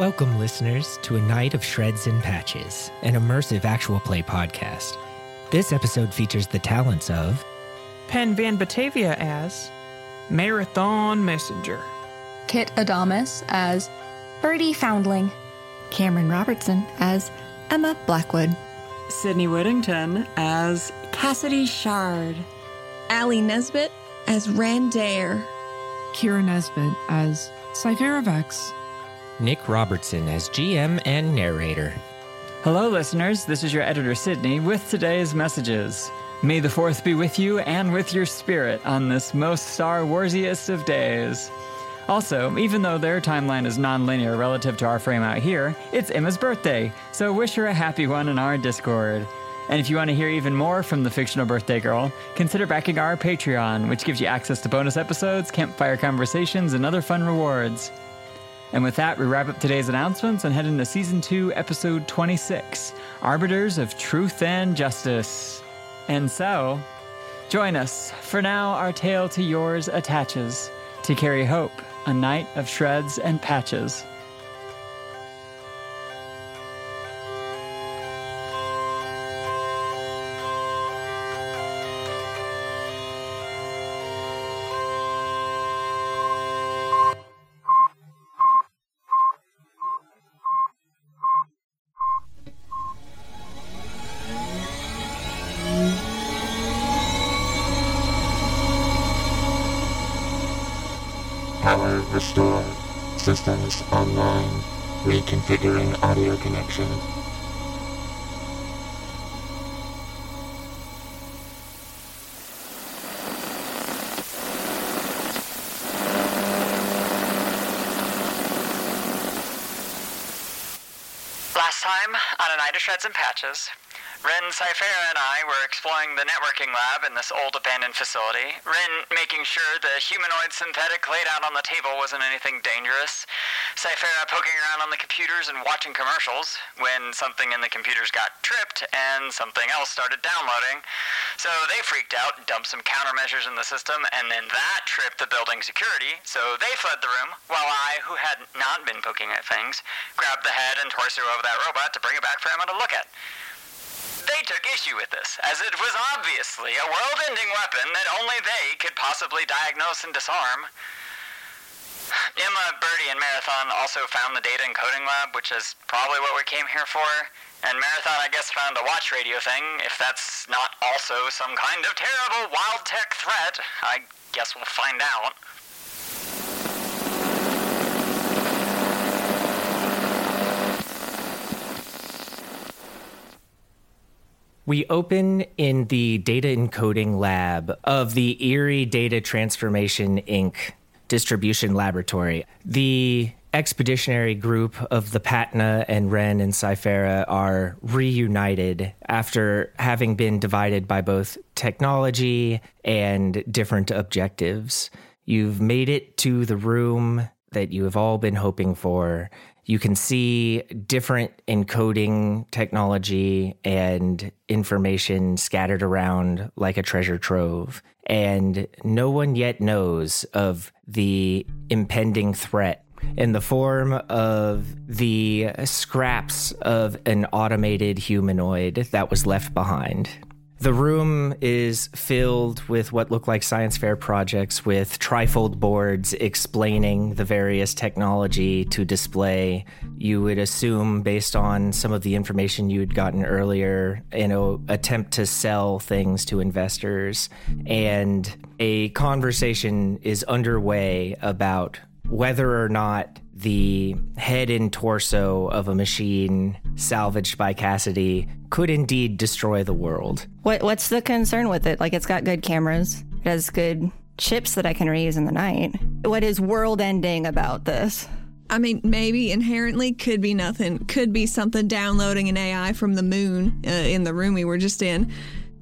Welcome, listeners, to a night of shreds and patches, an immersive actual play podcast. This episode features the talents of Penn Van Batavia as Marathon Messenger, Kit Adames as Birdie Foundling, Cameron Robertson as Emma Blackwood, Sydney Whittington as Cassidy Shard, Alli Nesbit as Randair, Kira Nesbit as Ciphera Vex, Nick Robertson as GM and narrator. Hello, listeners. This is your editor, Sydney, with today's messages. May the fourth be with you and with your spirit on this most Star Warsiest of days. Also, even though their timeline is non-linear relative to our frame out here, it's Emma's birthday, so wish her a happy one in our Discord. And if you want to hear even more from the fictional birthday girl, consider backing our Patreon, which gives you access to bonus episodes, campfire conversations, and other fun rewards. And with that, we wrap up today's announcements and head into Season 2, Episode 26 Arbiters of Truth and Justice. And so, join us, for now our tale to yours attaches, to carry hope, a night of shreds and patches. Reconfiguring audio connection. Last time, on a night of shreds and patches, Renn Ciphera and I were exploring the networking lab in this old abandoned facility. Renn making sure the humanoid synthetic laid out on the table wasn't anything dangerous. Ciphera poking around on the computers and watching commercials when something in the computers got tripped and something else started downloading. So they freaked out, dumped some countermeasures in the system, and then that tripped the building security. So they fled the room, while I, who had not been poking at things, grabbed the head and torso of that robot to bring it back for Emma to look at. They took issue with this, as it was obviously a world-ending weapon that only they could possibly diagnose and disarm. Emma, Birdie, and Marathon also found the data encoding lab, which is probably what we came here for. And Marathon, I guess, found a watch radio thing. If that's not also some kind of terrible wild tech threat, I guess we'll find out. We open in the data encoding lab of the Erie Data Transformation Inc. distribution laboratory. The expeditionary group of the Patina and Renn and Ciphera are reunited after having been divided by both technology and different objectives. You've made it to the room that you have all been hoping for. You can see different encoding technology and information scattered around like a treasure trove. And no one yet knows of the impending threat in the form of the scraps of an automated humanoid that was left behind. The room is filled with what look like science fair projects with trifold boards explaining the various technology to display. You would assume, based on some of the information you'd gotten earlier, an attempt to sell things to investors. And a conversation is underway about whether or not the head and torso of a machine salvaged by Cassidy could indeed destroy the world. What what's the concern with it? Like it's got good cameras. It has good chips that I can reuse in the night. What is world ending about this? I mean, maybe inherently could be nothing. Could be something downloading an AI from the moon uh, in the room we were just in.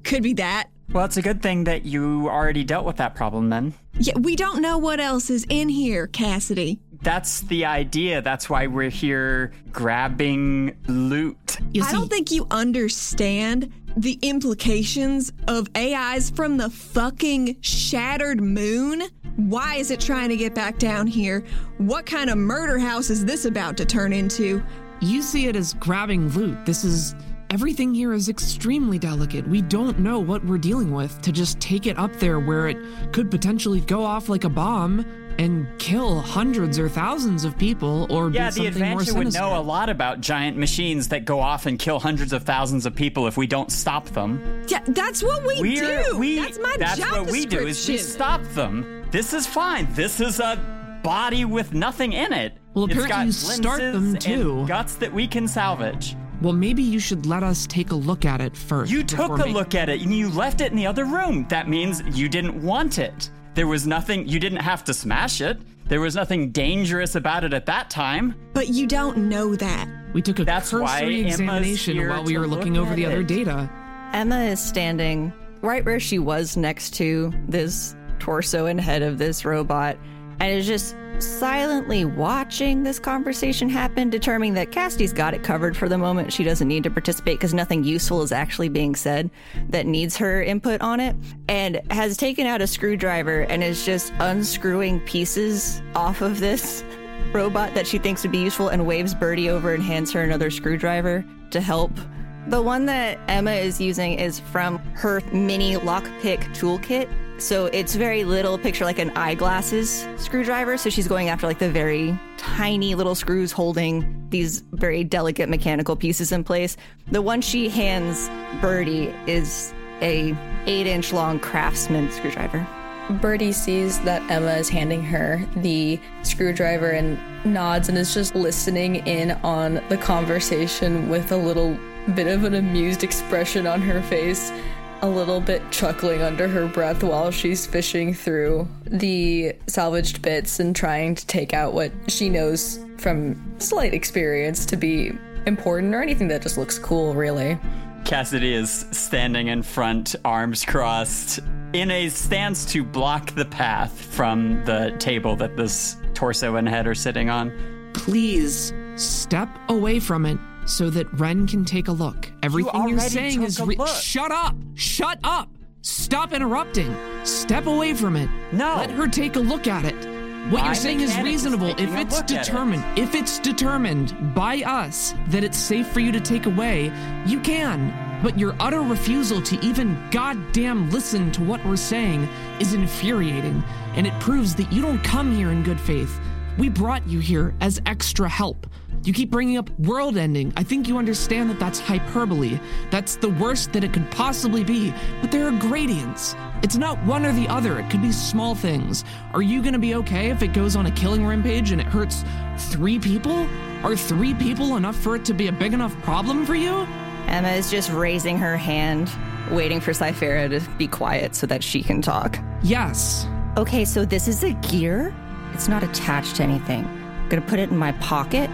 Could be that. Well, it's a good thing that you already dealt with that problem then. Yeah, we don't know what else is in here, Cassidy. That's the idea. That's why we're here grabbing loot. You I don't think you understand the implications of AIs from the fucking shattered moon Why is it trying to get back down here? What kind of murder house is this about to turn into? You see it as grabbing loot. This is. Everything here is extremely delicate. We don't know what we're dealing with to just take it up there where it could potentially go off like a bomb and kill hundreds or thousands of people or Yeah, be the something more Advantia would know a lot about giant machines that go off and kill hundreds of thousands of people if we don't stop them. Yeah, that's what we We're, do. we, that's my that's job what we do is we stop them. This is fine. This is a body with nothing in it. Well, It's apparently got you start them, too. And guts that we can salvage. Well, maybe you should let us take a look at it first. You took a making- look at it and you left it in the other room. That means you didn't want it. There was nothing, you didn't have to smash it. There was nothing dangerous about it at that time. But you don't know that. We took a That's why cursory examination while we were looking look over at the other data. Emma is standing right where she was next to this torso and head of this robot and is just silently watching this conversation happen, determining that Cassidy's got it covered for the moment. She doesn't need to participate because nothing useful is actually being said that needs her input on it, and has taken out a screwdriver and is just unscrewing pieces off of this robot that she thinks would be useful and waves Birdie over and hands her another screwdriver to help. The one that Emma is using is from her mini lockpick toolkit. So it's very little picture like an eyeglasses screwdriver. So she's going after like the very tiny little screws holding these very delicate mechanical pieces in place. The one she hands Birdie is a eight inch long craftsman screwdriver. Birdie sees that Emma is handing her the screwdriver and nods and is just listening in on the conversation with a little bit of an amused expression on her face, a little bit chuckling under her breath while she's fishing through the salvaged bits and trying to take out what she knows from slight experience to be important or anything that just looks cool, really. Cassidy is standing in front, arms crossed, in a stance to block the path from the table that this torso and head are sitting on. Please step away from it so that Renn can take a look. Everything you're saying is re- shut up. Shut up. Stop interrupting. Step away from it. No. Let her take a look at it. What you're saying is reasonable if it's at it. determined. If it's determined by us that it's safe for you to take away, you can. But your utter refusal to even goddamn listen to what we're saying is infuriating, and it proves that you don't come here in good faith. We brought you here as extra help. You keep bringing up world ending. I think you understand that that's hyperbole. That's the worst that it could possibly be. But there are gradients. It's not one or the other. It could be small things. Are you going to be okay if it goes on a killing rampage and it hurts three people? Are three people enough for it to be a big enough problem for you? Emma is just raising her hand, waiting for Ciphera to be quiet so that she can talk. Yes. Okay, so this is a gear. It's not attached to anything. I'm gonna put it in my pocket.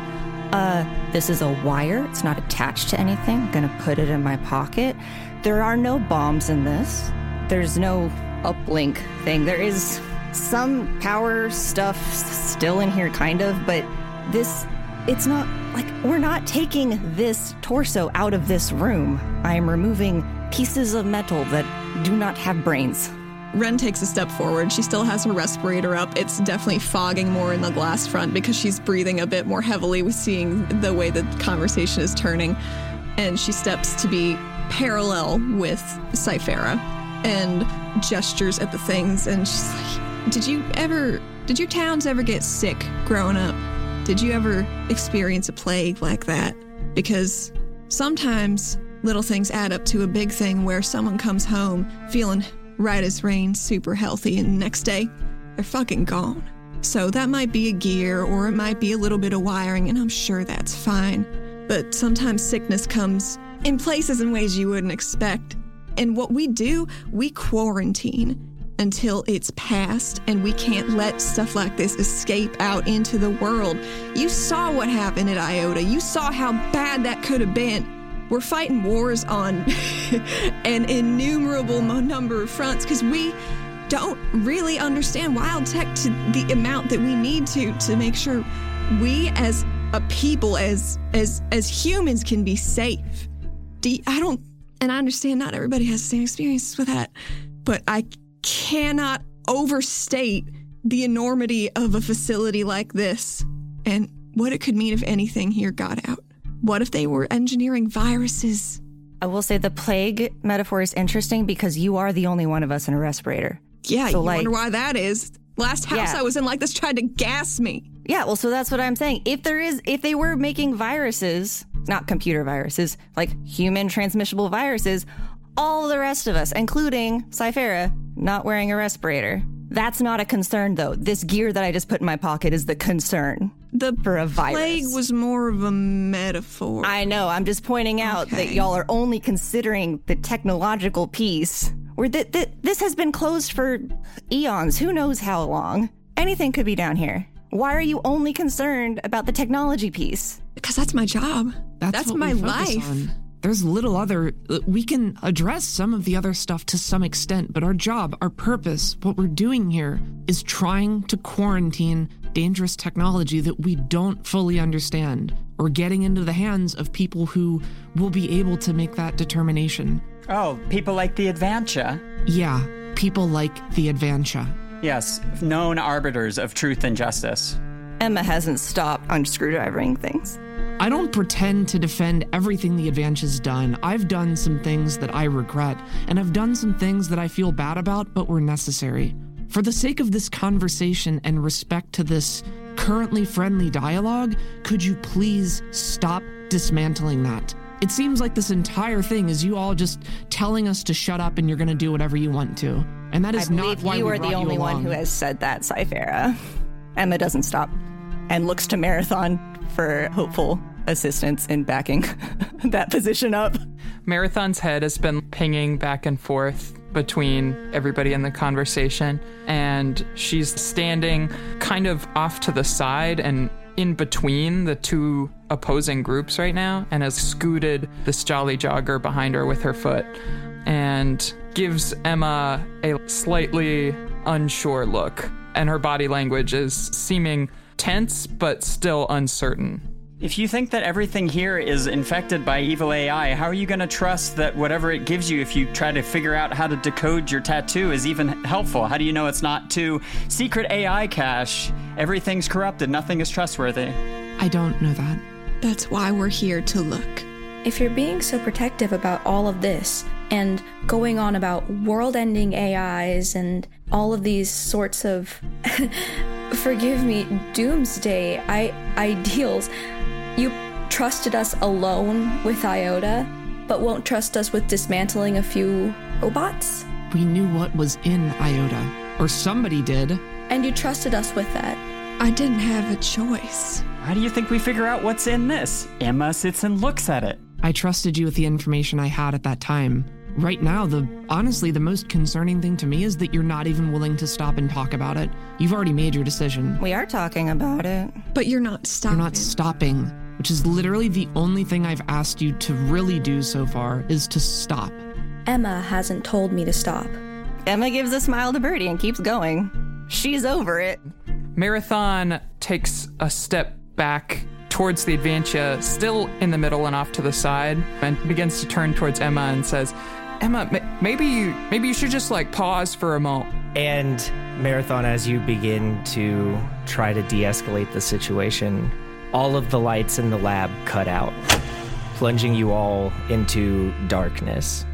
Uh, this is a wire. It's not attached to anything. I'm gonna put it in my pocket. There are no bombs in this. There's no uplink thing. There is some power stuff still in here, kind of, but this, it's not like we're not taking this torso out of this room. I am removing pieces of metal that do not have brains. Renn takes a step forward. She still has her respirator up. It's definitely fogging more in the glass front because she's breathing a bit more heavily with seeing the way the conversation is turning. And she steps to be parallel with Ciphera and gestures at the things. And she's like, Did you ever, did your towns ever get sick growing up? Did you ever experience a plague like that? Because sometimes little things add up to a big thing where someone comes home feeling right as rain, super healthy, and next day they're fucking gone. So that might be a gear or it might be a little bit of wiring, and I'm sure that's fine. But sometimes sickness comes in places and ways you wouldn't expect. And what we do, we quarantine until it's past and we can't let stuff like this escape out into the world. You saw what happened at Iota. You saw how bad that could have been. We're fighting wars on an innumerable number of fronts because we don't really understand wild tech to the amount that we need to to make sure we as a people as as as humans can be safe. Do you- I don't and I understand not everybody has the same experiences with that, but I cannot overstate the enormity of a facility like this and what it could mean if anything here got out. What if they were engineering viruses? I will say the plague metaphor is interesting because you are the only one of us in a respirator. Yeah, So, you like- wonder why that is. Last house Yeah. I was in like this tried to gas me. Yeah, well, so that's what I'm saying. If there is, if they were making viruses, not computer viruses, like human transmissible viruses, all the rest of us, including Ciphera, not wearing a respirator. That's not a concern, though. This gear that I just put in my pocket is the concern The for a virus. plague was more of a metaphor. I know. I'm just pointing out that y'all are only considering the technological piece. Where th- th- this has been closed for eons. Who knows how long? Anything could be down here. Why are you only concerned about the technology piece? because that's my job. That's, what my we focus life. on. There's little other. uh, We can address some of the other stuff to some extent, but our job, our purpose, what we're doing here is trying to quarantine dangerous technology that we don't fully understand or getting into the hands of people who will be able to make that determination. Oh, people like the Advantia. Yeah, people like the Advantia. Yes, known arbiters of truth and justice. Emma hasn't stopped unscrewdrivering things. I don't pretend to defend everything the Advantia has done. I've done some things that I regret, and I've done some things that I feel bad about but were necessary. For the sake of this conversation and respect to this currently friendly dialogue, could you please stop dismantling that? It seems like this entire thing is you all just telling us to shut up and you're going to do whatever you want to. And that is I not why you we are the only one who has said that, Ciphera. Emma doesn't stop and looks to Marathon for hopeful assistance in backing that position up. Marathon's head has been pinging back and forth between everybody in the conversation, and she's standing kind of off to the side and in between the two opposing groups right now, and has scooted this jolly jogger behind her with her foot and gives Emma a slightly unsure look. And her body language is seeming tense but still uncertain. If you think that everything here is infected by evil AI, how are you going to trust that whatever it gives you, if you try to figure out how to decode your tattoo, is even helpful? How do you know it's not to secret AI cache? Everything's corrupted, nothing is trustworthy. I don't know that. That's why we're here to look. If you're being so protective about all of this and going on about world ending AIs and all of these sorts of, forgive me, doomsday I- ideals, you trusted us alone with IOTA, but won't trust us with dismantling a few robots? We knew what was in IOTA, or somebody did. And you trusted us with that. I didn't have a choice. How do you think we figure out what's in this? Emma sits and looks at it. I trusted you with the information I had at that time. Right now, the honestly the most concerning thing to me is that you're not even willing to stop and talk about it. You've already made your decision. We are talking about it. But you're not stopping. You're not stopping, which is literally the only thing I've asked you to really do so far is to stop. Emma hasn't told me to stop. Emma gives a smile to Birdie and keeps going. She's over it. Marathon takes a step back towards the Advantia, still in the middle and off to the side, and begins to turn towards Emma and says, "Emma, ma- maybe you maybe you should just like pause for a moment." And Marathon, as you begin to try to de escalate the situation, all of the lights in the lab cut out, plunging you all into darkness.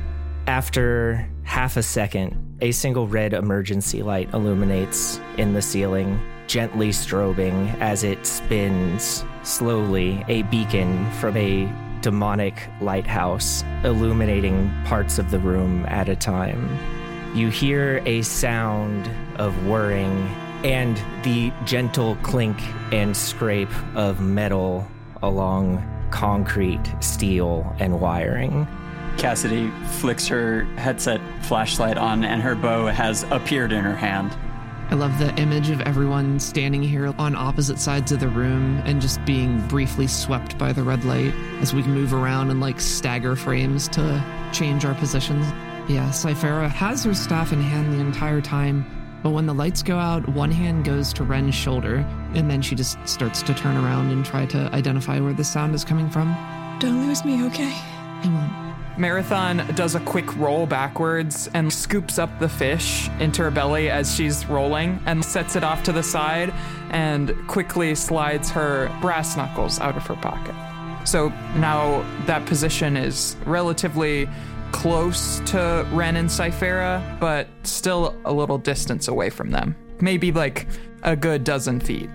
After half a second, a single red emergency light illuminates in the ceiling, gently strobing as it spins slowly, a beacon from a demonic lighthouse, illuminating parts of the room at a time. You hear a sound of whirring and the gentle clink and scrape of metal along concrete, steel, and wiring. Cassidy flicks her headset flashlight on, and her bow has appeared in her hand. I love the image of everyone standing here on opposite sides of the room and just being briefly swept by the red light as we move around and like stagger frames to change our positions. Yeah, Ciphera has her staff in hand the entire time, but when the lights go out, one hand goes to Renn's shoulder, and then she just starts to turn around and try to identify where the sound is coming from. Don't lose me, okay? I won't. Marathon does a quick roll backwards and scoops up the fish into her belly as she's rolling and sets it off to the side and quickly slides her brass knuckles out of her pocket. So now that position is relatively close to Renn and Ciphera, but still a little distance away from them. Maybe like a good dozen feet.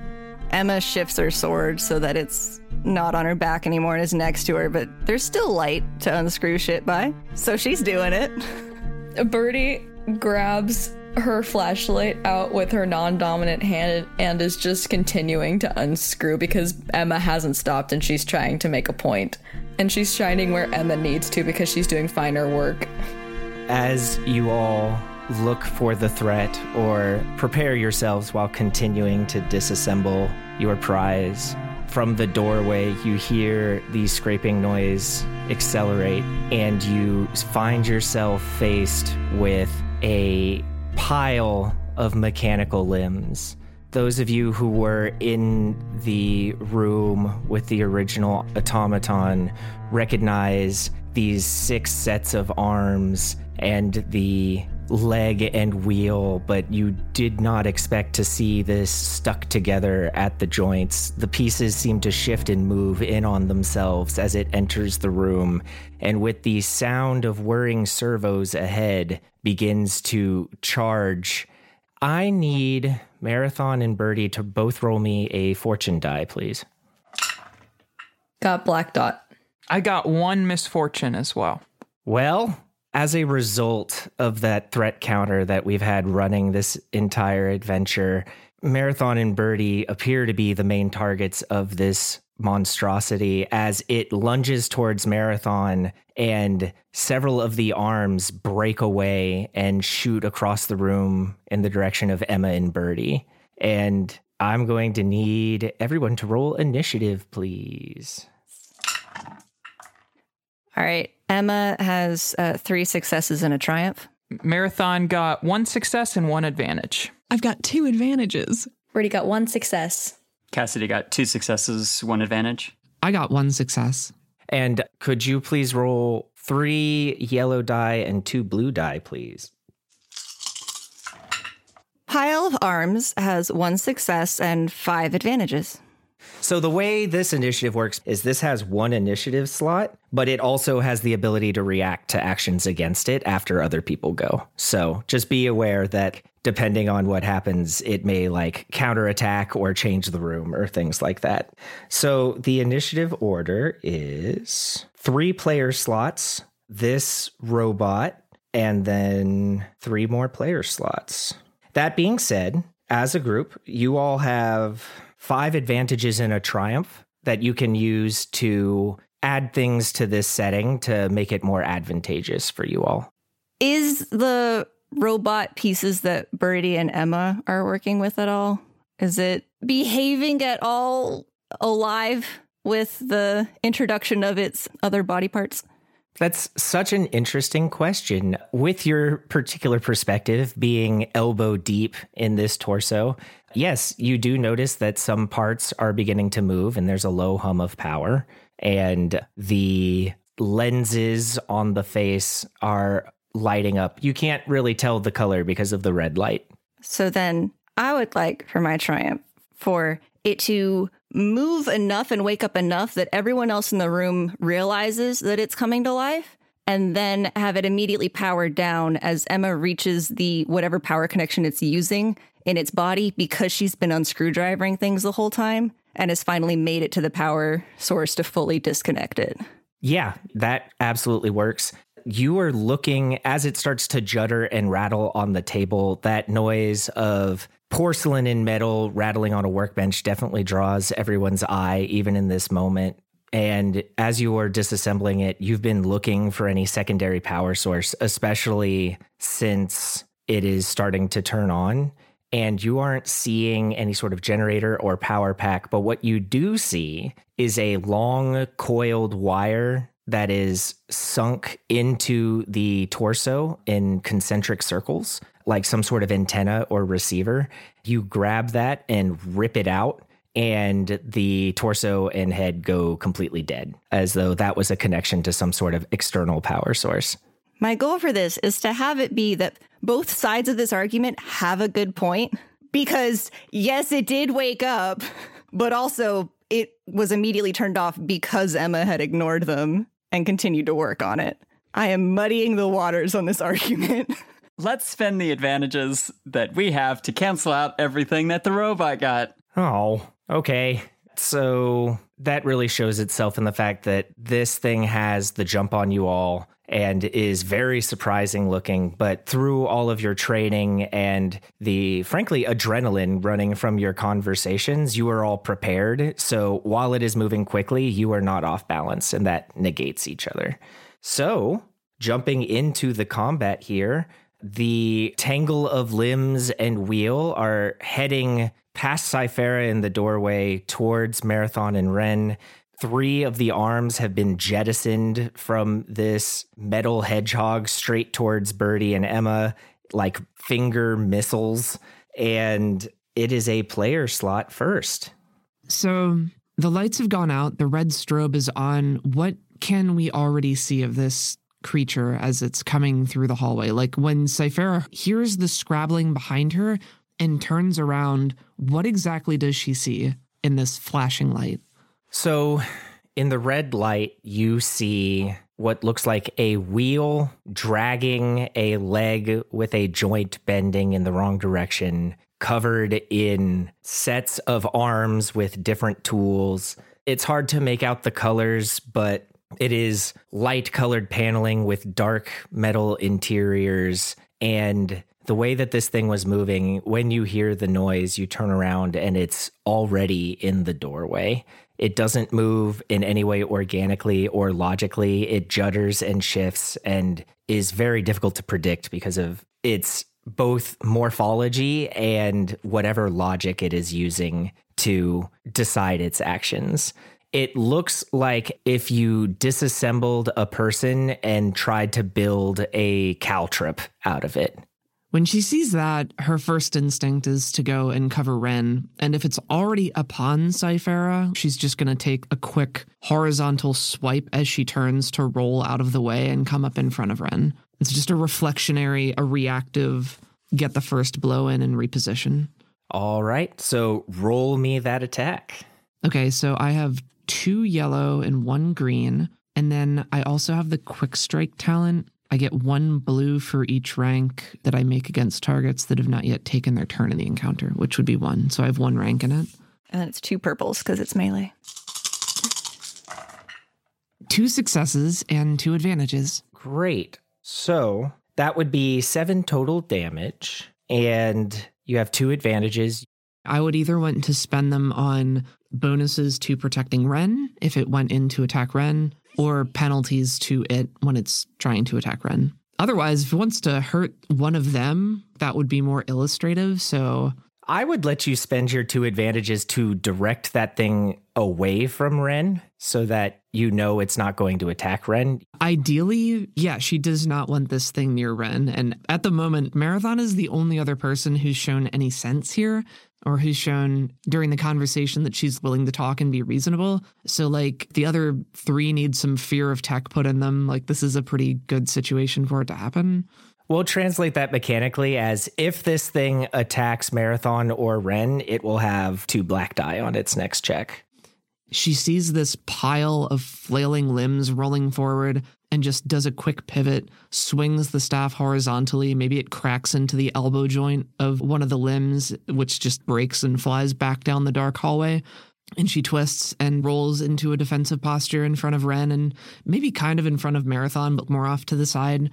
Emma shifts her sword so that it's not on her back anymore and is next to her, but there's still light to unscrew shit by. So she's doing it. Birdie grabs her flashlight out with her non dominant hand and is just continuing to unscrew because Emma hasn't stopped and she's trying to make a point. And she's shining where Emma needs to because she's doing finer work. As you all look for the threat or prepare yourselves while continuing to disassemble your prize, from the doorway, you hear the scraping noise accelerate, and you find yourself faced with a pile of mechanical limbs. Those of you who were in the room with the original automaton recognize these six sets of arms and the leg and wheel, but you did not expect to see this stuck together at the joints. The pieces seem to shift and move in on themselves as it enters the room, and with the sound of whirring servos ahead, begins to charge. I need Marathon and Birdie to both roll me a fortune die, please. Got black dot. I got one misfortune as well. Well, as a result of that threat counter that we've had running this entire adventure, Marathon and Birdie appear to be the main targets of this monstrosity as it lunges towards Marathon and several of the arms break away and shoot across the room in the direction of Emma and Birdie. And I'm going to need everyone to roll initiative, please. All right. Emma has uh, three successes and a triumph. Marathon got one success and one advantage. I've got two advantages. Birdie got one success. Cassidy got two successes, one advantage. I got one success. And could you please roll three yellow die and two blue die, please? Pile of Arms has one success and five advantages. So the way this initiative works is this has one initiative slot, but it also has the ability to react to actions against it after other people go. So just be aware that depending on what happens, it may like counterattack or change the room or things like that. So the initiative order is three player slots, this robot, and then three more player slots. That being said, as a group, you all have five advantages in a triumph that you can use to add things to this setting to make it more advantageous for you all. Is the robot pieces that Birdie and Emma are working with at all? Is it behaving at all alive with the introduction of its other body parts? That's such an interesting question. With your particular perspective being elbow deep in this torso, yes, you do notice that some parts are beginning to move and there's a low hum of power. And the lenses on the face are lighting up. You can't really tell the color because of the red light. So then I would like for my triumph for it to move enough and wake up enough that everyone else in the room realizes that it's coming to life and then have it immediately powered down as Emma reaches the whatever power connection it's using in its body because she's been unscrewdrivering things the whole time and has finally made it to the power source to fully disconnect it. Yeah, that absolutely works. You are looking as it starts to judder and rattle on the table, that noise of porcelain and metal rattling on a workbench definitely draws everyone's eye, even in this moment. And as you are disassembling it, you've been looking for any secondary power source, especially since it is starting to turn on. And you aren't seeing any sort of generator or power pack. But what you do see is a long coiled wire that is sunk into the torso in concentric circles, like some sort of antenna or receiver. You grab that and rip it out, and the torso and head go completely dead, as though that was a connection to some sort of external power source. My goal for this is to have it be that both sides of this argument have a good point. Because, yes, it did wake up, but also it was immediately turned off because Emma had ignored them and continued to work on it. I am muddying the waters on this argument. Let's spend the advantages that we have to cancel out everything that the robot got. Oh, okay. So that really shows itself in the fact that this thing has the jump on you all and is very surprising looking. But through all of your training and the frankly adrenaline running from your conversations, you are all prepared. So while it is moving quickly, you are not off balance, and that negates each other. So jumping into the combat here, the tangle of limbs and wheel are heading past Ciphera in the doorway towards Marathon and Renn. Three of the arms have been jettisoned from this metal hedgehog straight towards Birdie and Emma, like finger missiles. And it is a player slot first. So the lights have gone out, the red strobe is on. What can we already see of this creature as it's coming through the hallway? Like when Ciphera hears the scrabbling behind her and turns around, what exactly does she see in this flashing light? So, in the red light, you see what looks like a wheel dragging a leg with a joint bending in the wrong direction, covered in sets of arms with different tools. It's hard to make out the colors, but it is light colored paneling with dark metal interiors. And the way that this thing was moving, when you hear the noise, you turn around and it's already in the doorway. It doesn't move in any way organically or logically. It judders and shifts and is very difficult to predict because of its both morphology and whatever logic it is using to decide its actions. It looks like if you disassembled a person and tried to build a caltrop out of it. When she sees that, her first instinct is to go and cover Renn. And if it's already upon Ciphera, she's just going to take a quick horizontal swipe as she turns to roll out of the way and come up in front of Renn. It's just a reflectionary, a reactive, get the first blow in and reposition. All right. So roll me that attack. Okay. So I have two yellow and one green. And then I also have the quick strike talent. I get one blue for each rank that I make against targets that have not yet taken their turn in the encounter, which would be one. So I have one rank in it. And then it's two purples because it's melee. Two successes and two advantages. Great. So that would be seven total damage, and you have two advantages. I would either want to spend them on bonuses to protecting Renn if it went in to attack Renn, or penalties to it when it's trying to attack Renn. Otherwise, if it wants to hurt one of them, that would be more illustrative. So I would let you spend your two advantages to direct that thing away from Renn so that you know it's not going to attack Renn. Ideally, yeah, she does not want this thing near Renn. And at the moment, Marathon is the only other person who's shown any sense here or who's shown during the conversation that she's willing to talk and be reasonable. So, like, the other three need some fear of tech put in them. Like, this is a pretty good situation for it to happen. We'll translate that mechanically as if this thing attacks Marathon or Renn, it will have two black die on its next check. She sees this pile of flailing limbs rolling forward and just does a quick pivot, swings the staff horizontally. Maybe it cracks into the elbow joint of one of the limbs, which just breaks and flies back down the dark hallway. And she twists and rolls into a defensive posture in front of Renn and maybe kind of in front of Marathon, but more off to the side.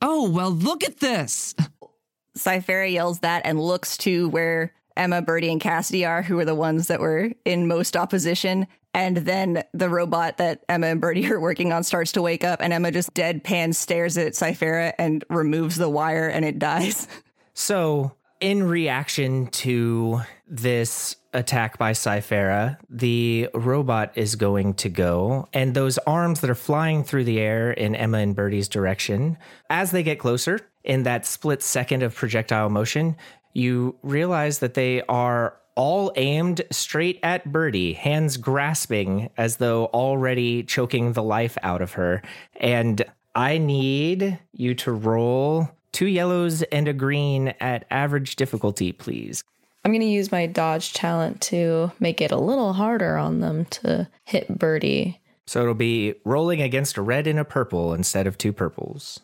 Oh, well, look at this. Ciphera yells that and looks to where Emma, Birdie, and Cassidy are, who are the ones that were in most opposition. And then the robot that Emma and Birdie are working on starts to wake up, and Emma just deadpan stares at Ciphera and removes the wire, and it dies. So, in reaction to this attack by Ciphera, the robot is going to go, and those arms that are flying through the air in Emma and Birdie's direction, as they get closer, in that split second of projectile motion, you realize that they are all aimed straight at Birdie, hands grasping as though already choking the life out of her. And I need you to roll two yellows and a green at average difficulty, please. I'm going to use my dodge talent to make it a little harder on them to hit Birdie. So it'll be rolling against a red and a purple instead of two purples.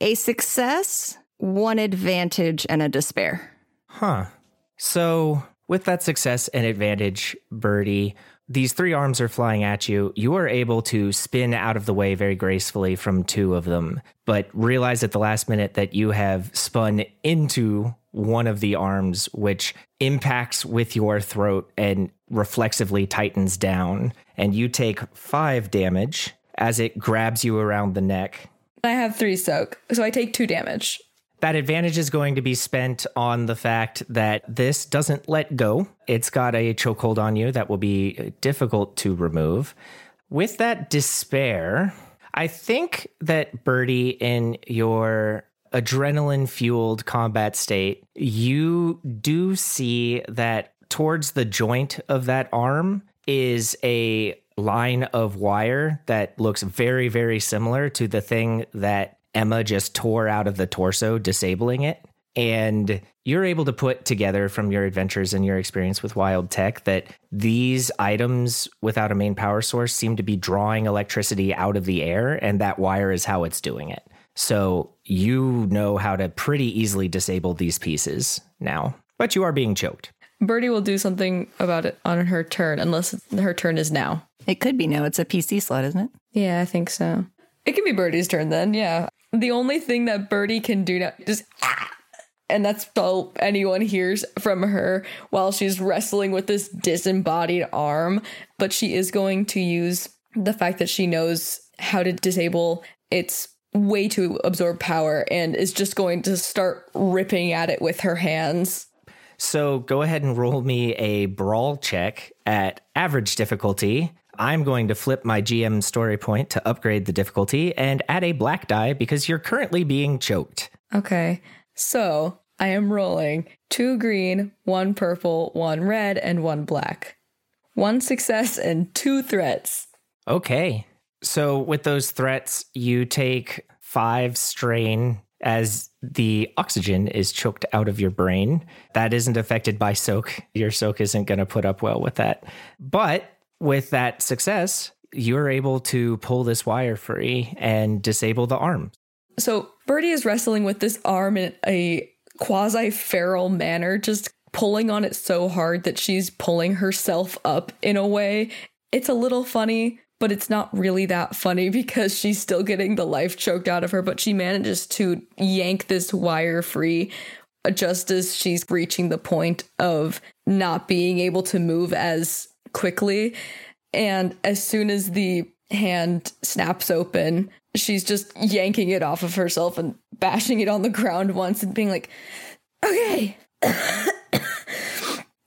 A success, one advantage, and a despair. Huh. So, with that success and advantage, Birdie, these three arms are flying at you. You are able to spin out of the way very gracefully from two of them, but realize at the last minute that you have spun into one of the arms, which impacts with your throat and reflexively tightens down. And you take five damage as it grabs you around the neck. I have three soak, so I take two damage. That advantage is going to be spent on the fact that this doesn't let go. It's got a chokehold on you that will be uh, difficult to remove. With that despair, I think that Birdie, in your adrenaline fueled combat state, you do see that towards the joint of that arm is a line of wire that looks very, very similar to the thing that Emma just tore out of the torso, disabling it. And you're able to put together from your adventures and your experience with wild tech that these items without a main power source seem to be drawing electricity out of the air, and that wire is how it's doing it. So you know how to pretty easily disable these pieces now, but you are being choked. Birdie will do something about it on her turn, unless her turn is now. It could be now. It's a PC slot, isn't it? Yeah, I think so. It can be Birdie's turn then, yeah. The only thing that Birdie can do now just ah, and that's all anyone hears from her while she's wrestling with this disembodied arm. But she is going to use the fact that she knows how to disable its way to absorb power and is just going to start ripping at it with her hands. So go ahead and roll me a brawl check at average difficulty. I'm going to flip my GM story point to upgrade the difficulty and add a black die because you're currently being choked. Okay. So I am rolling two green, one purple, one red, and one black. One success and two threats. Okay. So with those threats, you take five strain as the oxygen is choked out of your brain. That isn't affected by soak. Your soak isn't going to put up well with that. But with that success, you're able to pull this wire free and disable the arm. So Birdie is wrestling with this arm in a quasi feral manner, just pulling on it so hard that she's pulling herself up in a way. It's a little funny, but it's not really that funny because she's still getting the life choked out of her, but she manages to yank this wire free just as she's reaching the point of not being able to move as quickly. And as soon as the hand snaps open, she's just yanking it off of herself and bashing it on the ground once and being like, okay,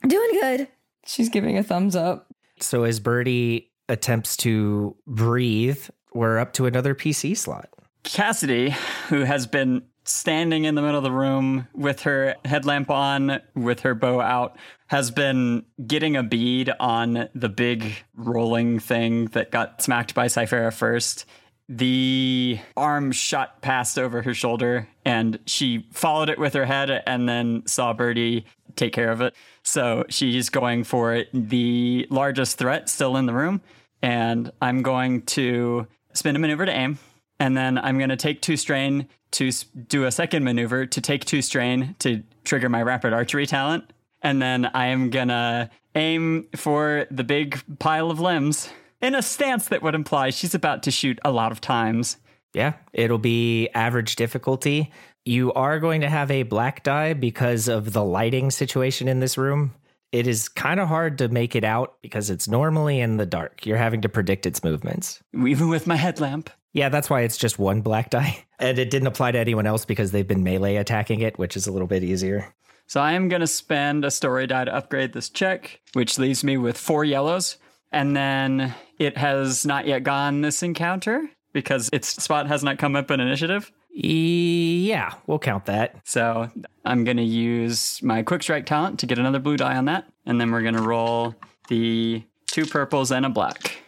doing good. She's giving a thumbs up. So as Birdie attempts to breathe, we're up to another PC slot. Cassidy, who has been standing in the middle of the room with her headlamp on, with her bow out, has been getting a bead on the big rolling thing that got smacked by Ciphera first. The arm shot past over her shoulder, and she followed it with her head and then saw Birdie take care of it. So she's going for the largest threat still in the room. And I'm going to spin a maneuver to aim. And then I'm going to take two strain to do a second maneuver to take two strain to trigger my rapid archery talent. And then I am going to aim for the big pile of limbs in a stance that would imply she's about to shoot a lot of times. Yeah, it'll be average difficulty. You are going to have a black die because of the lighting situation in this room. It is kind of hard to make it out because it's normally in the dark. You're having to predict its movements. Even with my headlamp. Yeah, that's why it's just one black die. And it didn't apply to anyone else because they've been melee attacking it, which is a little bit easier. So I am going to spend a story die to upgrade this check, which leaves me with four yellows. And then it has not yet gone this encounter because its spot has not come up in initiative. Yeah, we'll count that. So I'm going to use my quick strike talent to get another blue die on that. And then we're going to roll the two purples and a black.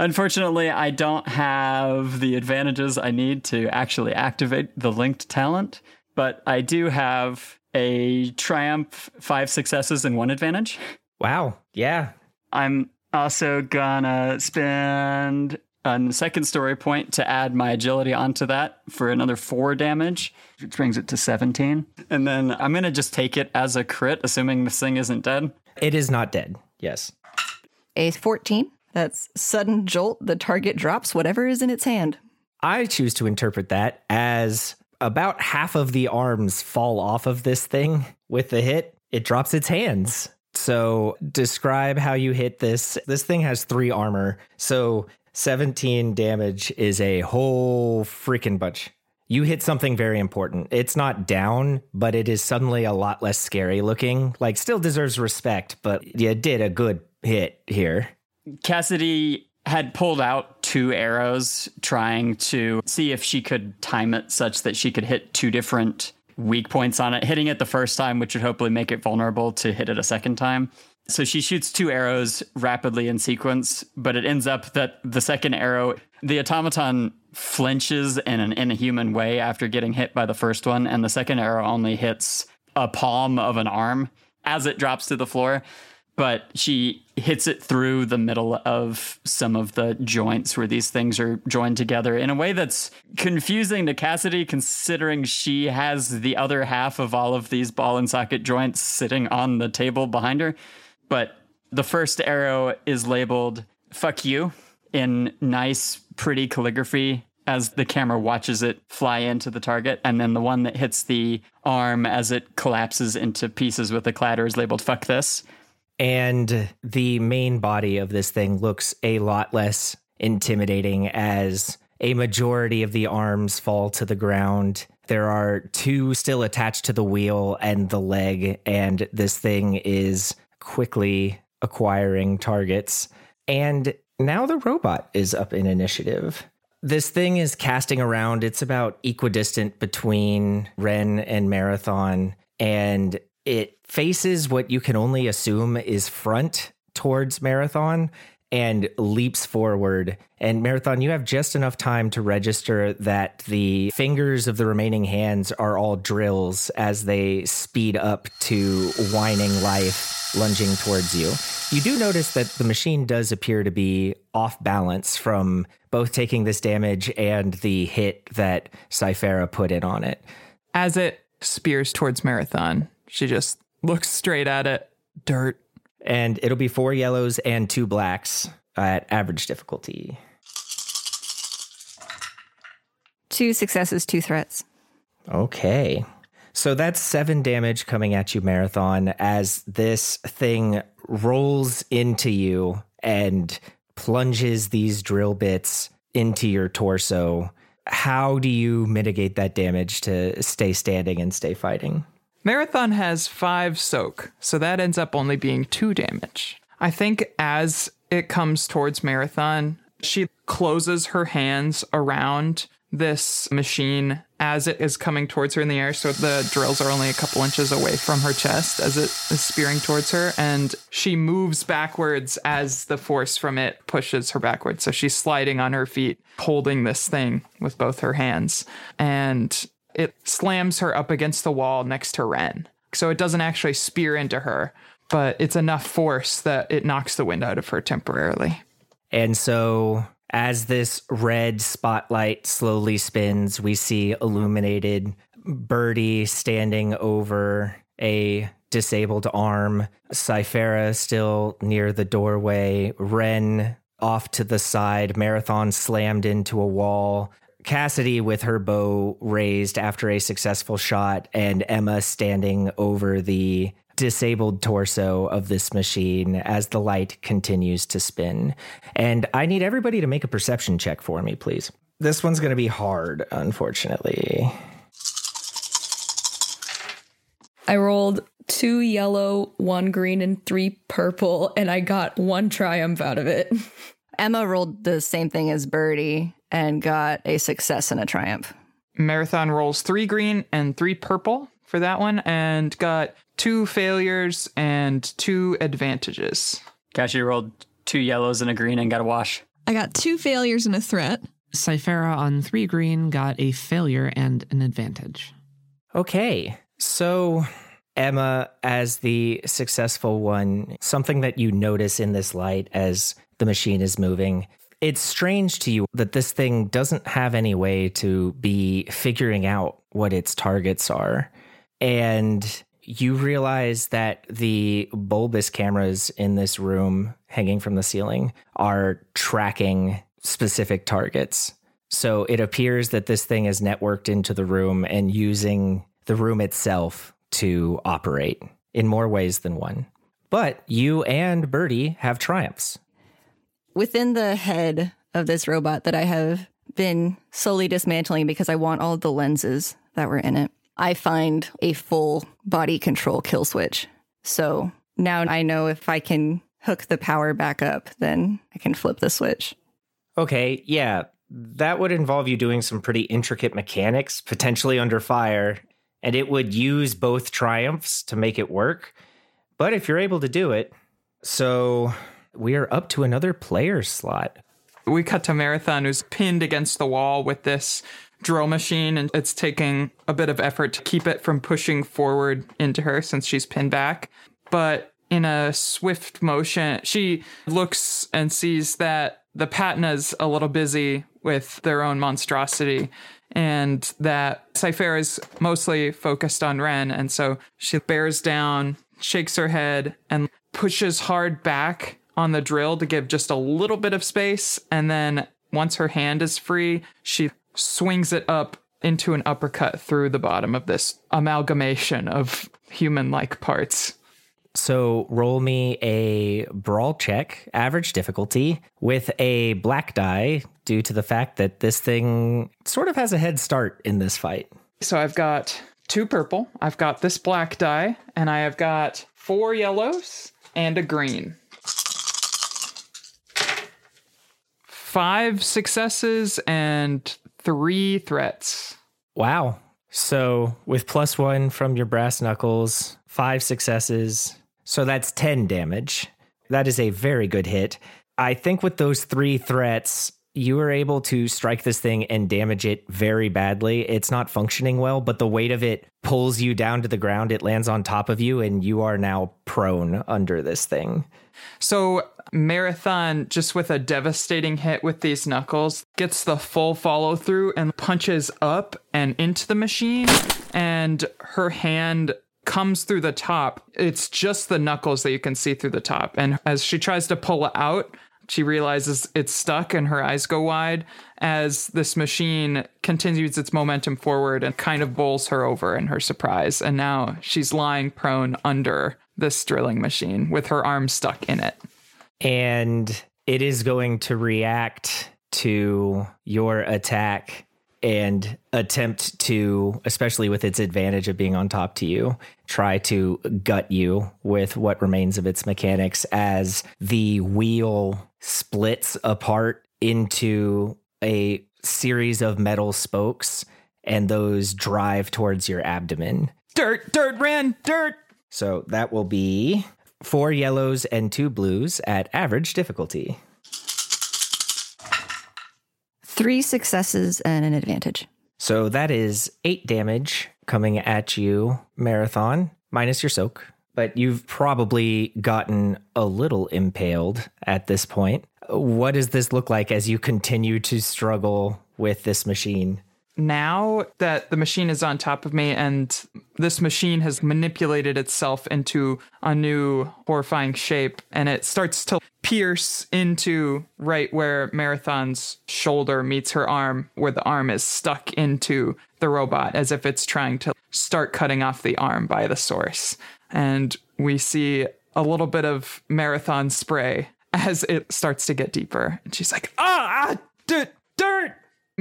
Unfortunately, I don't have the advantages I need to actually activate the linked talent, but I do have a triumph, five successes, and one advantage. Wow. Yeah. I'm also gonna spend a second story point to add my agility onto that for another four damage, which brings it to 17. And then I'm gonna just take it as a crit, assuming this thing isn't dead. It is not dead. Yes. A 14. That's sudden jolt. The target drops whatever is in its hand. I choose to interpret that as about half of the arms fall off of this thing with the hit. It drops its hands. So describe how you hit this. This thing has three armor. So 17 damage is a whole freaking bunch. You hit something very important. It's not down, but it is suddenly a lot less scary looking. Like, still deserves respect, but you did a good hit here. Cassidy had pulled out two arrows trying to see if she could time it such that she could hit two different weak points on it, hitting it the first time, which would hopefully make it vulnerable to hit it a second time. So she shoots two arrows rapidly in sequence, but it ends up that the second arrow, the automaton flinches in an inhuman way after getting hit by the first one, and the second arrow only hits a palm of an arm as it drops to the floor but she hits it through the middle of some of the joints where these things are joined together in a way that's confusing to Cassidy, considering she has the other half of all of these ball and socket joints sitting on the table behind her. But the first arrow is labeled fuck you in nice, pretty calligraphy as the camera watches it fly into the target. And then the one that hits the arm as it collapses into pieces with a clatter is labeled fuck this. And the main body of this thing looks a lot less intimidating as a majority of the arms fall to the ground. There are two still attached to the wheel and the leg, and this thing is quickly acquiring targets. And now the robot is up in initiative. This thing is casting around. It's about equidistant between Renn and Marathon, and it faces what you can only assume is front towards Marathon and leaps forward. And Marathon, you have just enough time to register that the fingers of the remaining hands are all drills as they speed up to whining life, lunging towards you. You do notice that the machine does appear to be off balance from both taking this damage and the hit that Ciphera put in on it. As it spears towards Marathon, she just looks straight at it. Dirt. And it'll be four yellows and two blacks at average difficulty. Two successes, two threats. Okay. So that's seven damage coming at you, Marathon, as this thing rolls into you and plunges these drill bits into your torso. How do you mitigate that damage to stay standing and stay fighting? Marathon has five soak, so that ends up only being two damage. I think as it comes towards Marathon, she closes her hands around this machine as it is coming towards her in the air. So the drills are only a couple inches away from her chest as it is spearing towards her. And she moves backwards as the force from it pushes her backwards. So she's sliding on her feet, holding this thing with both her hands. And it slams her up against the wall next to Renn. So it doesn't actually spear into her, but it's enough force that it knocks the wind out of her temporarily. And so as this red spotlight slowly spins, we see illuminated Birdie standing over a disabled arm, Ciphera still near the doorway, Renn off to the side, Marathon slammed into a wall, Cassidy with her bow raised after a successful shot, and Emma standing over the disabled torso of this machine as the light continues to spin. And I need everybody to make a perception check for me, please. This one's going to be hard, unfortunately. I rolled two yellow, one green, and three purple, and I got one triumph out of it. Emma rolled the same thing as Birdie and got a success and a triumph. Marathon rolls three green and three purple for that one, and got two failures and two advantages. Cassie rolled two yellows and a green and got a wash. I got two failures and a threat. Ciphera on three green got a failure and an advantage. Okay. So, Emma, as the successful one, something that you notice in this light as the machine is moving, it's strange to you that this thing doesn't have any way to be figuring out what its targets are. And you realize that the bulbous cameras in this room hanging from the ceiling are tracking specific targets. So it appears that this thing is networked into the room and using the room itself to operate in more ways than one. But you and Birdie have triumphs. Within the head of this robot that I have been slowly dismantling because I want all the lenses that were in it, I find a full body control kill switch. So now I know if I can hook the power back up, then I can flip the switch. Okay, yeah, that would involve you doing some pretty intricate mechanics, potentially under fire, and it would use both triumphs to make it work. But if you're able to do it, so we are up to another player slot. We cut to Marathon, who's pinned against the wall with this drill machine, and it's taking a bit of effort to keep it from pushing forward into her since she's pinned back. But in a swift motion, she looks and sees that the Patina's a little busy with their own monstrosity and that Cypher is mostly focused on Renn. And so she bears down, shakes her head, and pushes hard back on the drill to give just a little bit of space. And then once her hand is free, she swings it up into an uppercut through the bottom of this amalgamation of human like parts. So roll me a brawl check, average difficulty, with a black die due to the fact that this thing sort of has a head start in this fight. So I've got two purple, I've got this black die, and I have got four yellows and a green. Five successes and three threats. Wow. So with plus one from your brass knuckles, five successes. So that's 10 damage. That is a very good hit. I think with those three threats, you were able to strike this thing and damage it very badly. It's not functioning well, but the weight of it pulls you down to the ground. It lands on top of you, and you are now prone under this thing. So, Marathon, just with a devastating hit with these knuckles, gets the full follow through and punches up and into the machine, and her hand comes through the top. It's just the knuckles that you can see through the top. And as she tries to pull it out, she realizes it's stuck and her eyes go wide as this machine continues its momentum forward and kind of bowls her over in her surprise. And now she's lying prone under this drilling machine with her arm stuck in it. And it is going to react to your attack and attempt to, especially with its advantage of being on top to you, try to gut you with what remains of its mechanics as the wheel splits apart into a series of metal spokes and those drive towards your abdomen. Dirt, dirt, ran, dirt. So that will be four yellows and two blues at average difficulty. Three successes and an advantage. So that is eight damage coming at you, Marathon, minus your soak. But you've probably gotten a little impaled at this point. What does this look like as you continue to struggle with this machine? Now that the machine is on top of me and this machine has manipulated itself into a new horrifying shape and it starts to pierce into right where Marathon's shoulder meets her arm, where the arm is stuck into the robot as if it's trying to start cutting off the arm by the source. And we see a little bit of Marathon spray as it starts to get deeper. And she's like, ah, ah dirt, dirt.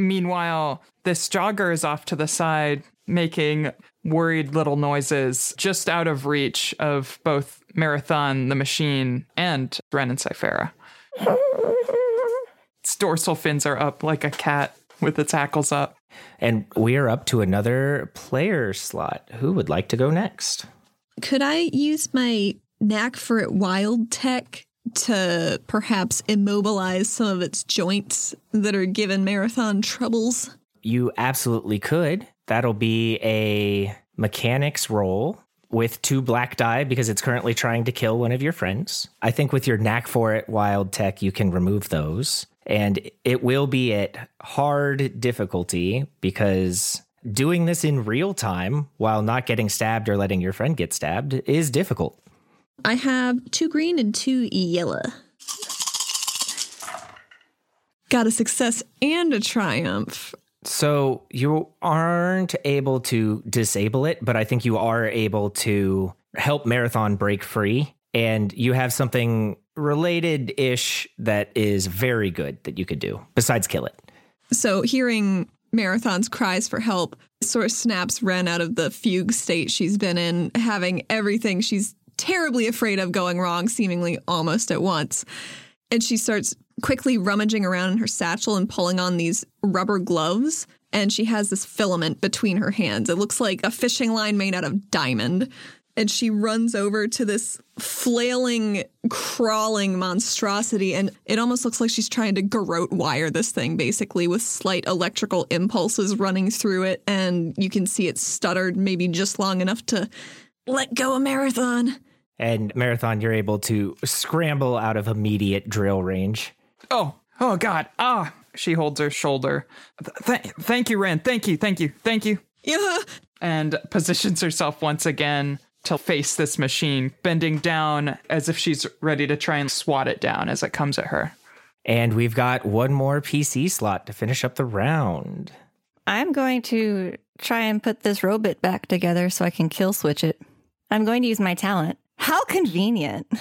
Meanwhile, this jogger is off to the side, making worried little noises just out of reach of both Marathon, the machine, and Renn and Ciphera. Its dorsal fins are up like a cat with its hackles up. And we are up to another player slot. Who would like to go next? Could I use my knack for it wild tech to perhaps immobilize some of its joints that are giving Marathon troubles? You absolutely could. That'll be a mechanics roll with two black die because it's currently trying to kill one of your friends. I think with your knack for it, wild tech, you can remove those. And it will be at hard difficulty because doing this in real time while not getting stabbed or letting your friend get stabbed is difficult. I have two green and two yellow. Got a success and a triumph. So you aren't able to disable it, but I think you are able to help Marathon break free. And you have something related ish that is very good that you could do besides kill it. So, hearing Marathon's cries for help sort of snaps Renn out of the fugue state she's been in, having everything she's terribly afraid of going wrong, seemingly almost at once. And she starts quickly rummaging around in her satchel and pulling on these rubber gloves. And she has this filament between her hands. It looks like a fishing line made out of diamond. And she runs over to this flailing, crawling monstrosity. And it almost looks like she's trying to garrote wire this thing, basically, with slight electrical impulses running through it. And you can see it stuttered maybe just long enough to let go a marathon. And Marathon, you're able to scramble out of immediate drill range. Oh, oh God. Ah. She holds her shoulder. Th- thank you, Renn. Thank you. Thank you. Thank you. Yeah. And positions herself once again to face this machine, bending down as if she's ready to try and swat it down as it comes at her. And we've got one more PC slot to finish up the round. I'm going to try and put this robot back together so I can kill switch it. I'm going to use my talent. How convenient.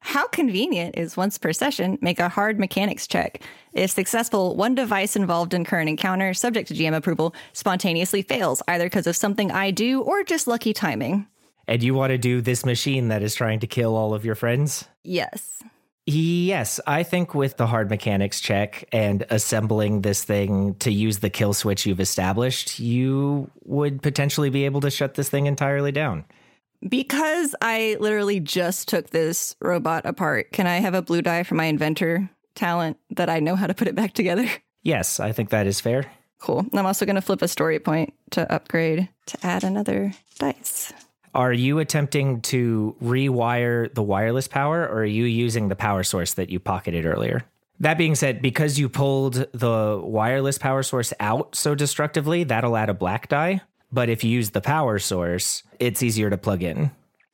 How convenient is once per session, make a hard mechanics check. If successful, one device involved in current encounter, subject to GM approval, spontaneously fails, either because of something I do or just lucky timing. And you want to do this machine that is trying to kill all of your friends? Yes. Yes, I think with the hard mechanics check and assembling this thing to use the kill switch you've established, you would potentially be able to shut this thing entirely down. Because I literally just took this robot apart, can I have a blue die for my inventor talent that I know how to put it back together? Yes, I think that is fair. Cool. I'm also going to flip a story point to upgrade to add another dice. Are you attempting to rewire the wireless power or are you using the power source that you pocketed earlier? That being said, because you pulled the wireless power source out so destructively, that'll add a black die. But if you use the power source, it's easier to plug in.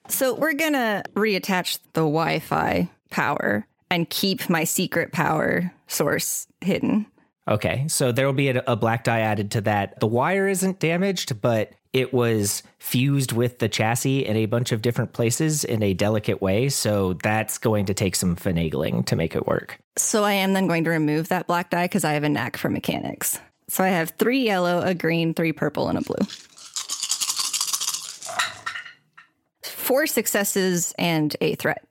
So we're going to reattach the Wi Fi power and keep my secret power source hidden. Okay, so there will be a, a, black die added to that. The wire isn't damaged, but it was fused with the chassis in a bunch of different places in a delicate way. So that's going to take some finagling to make it work. So I am then going to remove that black die because I have a knack for mechanics. So I have three yellow, a green, three purple, and a blue. Four successes and a threat.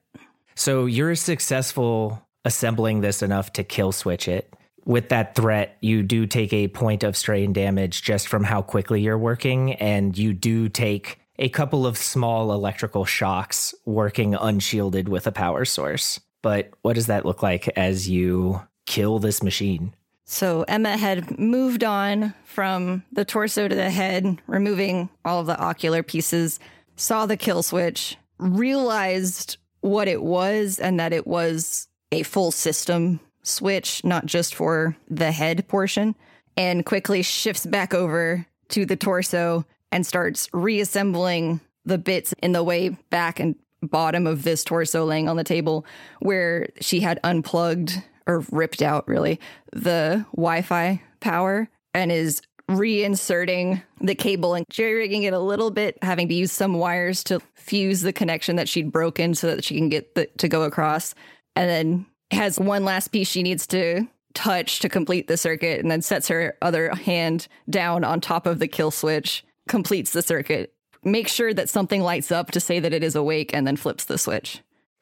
So you're successful assembling this enough to kill switch it with that threat, you do take a point of strain damage just from how quickly you're working, and you do take a couple of small electrical shocks working unshielded with a power source. But what does that look like as you kill this machine? So Emma had moved on from the torso to the head, removing all of the ocular pieces, saw the kill switch, realized what it was and that it was a full system switch, not just for the head portion, and quickly shifts back over to the torso and starts reassembling the bits in the way back and bottom of this torso laying on the table where she had unplugged or ripped out really the Wi-Fi power and is reinserting the cable and jerry rigging it a little bit, having to use some wires to fuse the connection that she'd broken so that she can get the, to go across. And then has one last piece she needs to touch to complete the circuit and then sets her other hand down on top of the kill switch, completes the circuit, makes sure that something lights up to say that it is awake, and then flips the switch.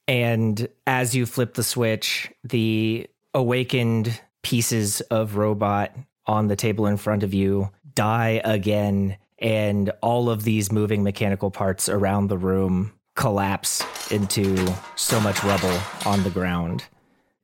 And as you flip the switch, the awakened pieces of robot on the table in front of you die again, and all of these moving mechanical parts around the room collapse into so much rubble on the ground.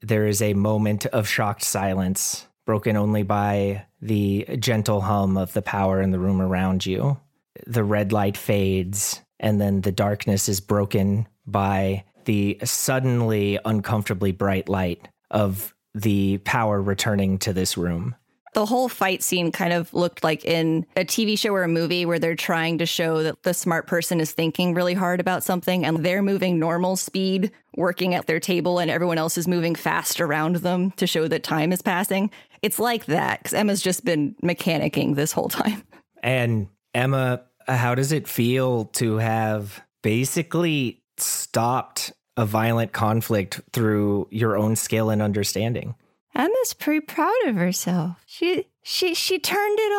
There is a moment of shocked silence, broken only by the gentle hum of the power in the room around you. The red light fades, and then the darkness is broken by the suddenly uncomfortably bright light of the power returning to this room. The whole fight scene kind of looked like in a TV show or a movie where they're trying to show that the smart person is thinking really hard about something and they're moving normal speed, working at their table, and everyone else is moving fast around them to show that time is passing. It's like that because Emma's just been mechanicking this whole time. And Emma, how does it feel to have basically stopped a violent conflict through your own skill and understanding? Emma's pretty proud of herself. She she she turned it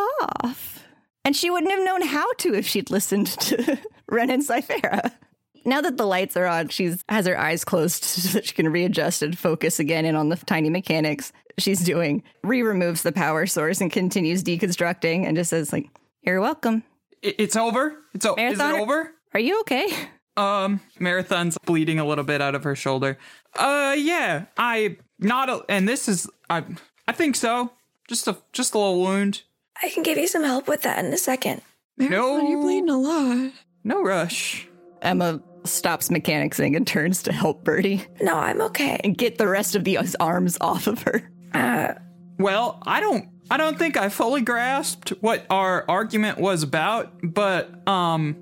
off. And she wouldn't have known how to if she'd listened to Renn and Ciphera. Now that the lights are on, she's has her eyes closed so that she can readjust and focus again in on the tiny mechanics she's doing. Re-removes the power source and continues deconstructing and just says like, "You're welcome." It's over. It's o- is it over? Are you okay? Um, Marathon's bleeding a little bit out of her shoulder. Uh, yeah, I not, a, and this is, I, I think so. Just a, just a little wound. I can give you some help with that in a second. No, you're bleeding a lot. No rush. Emma stops mechanicsing and turns to help Birdie. No, I'm okay. And get the rest of the arms off of her. Uh, Well, I don't, I don't think I fully grasped what our argument was about, but um,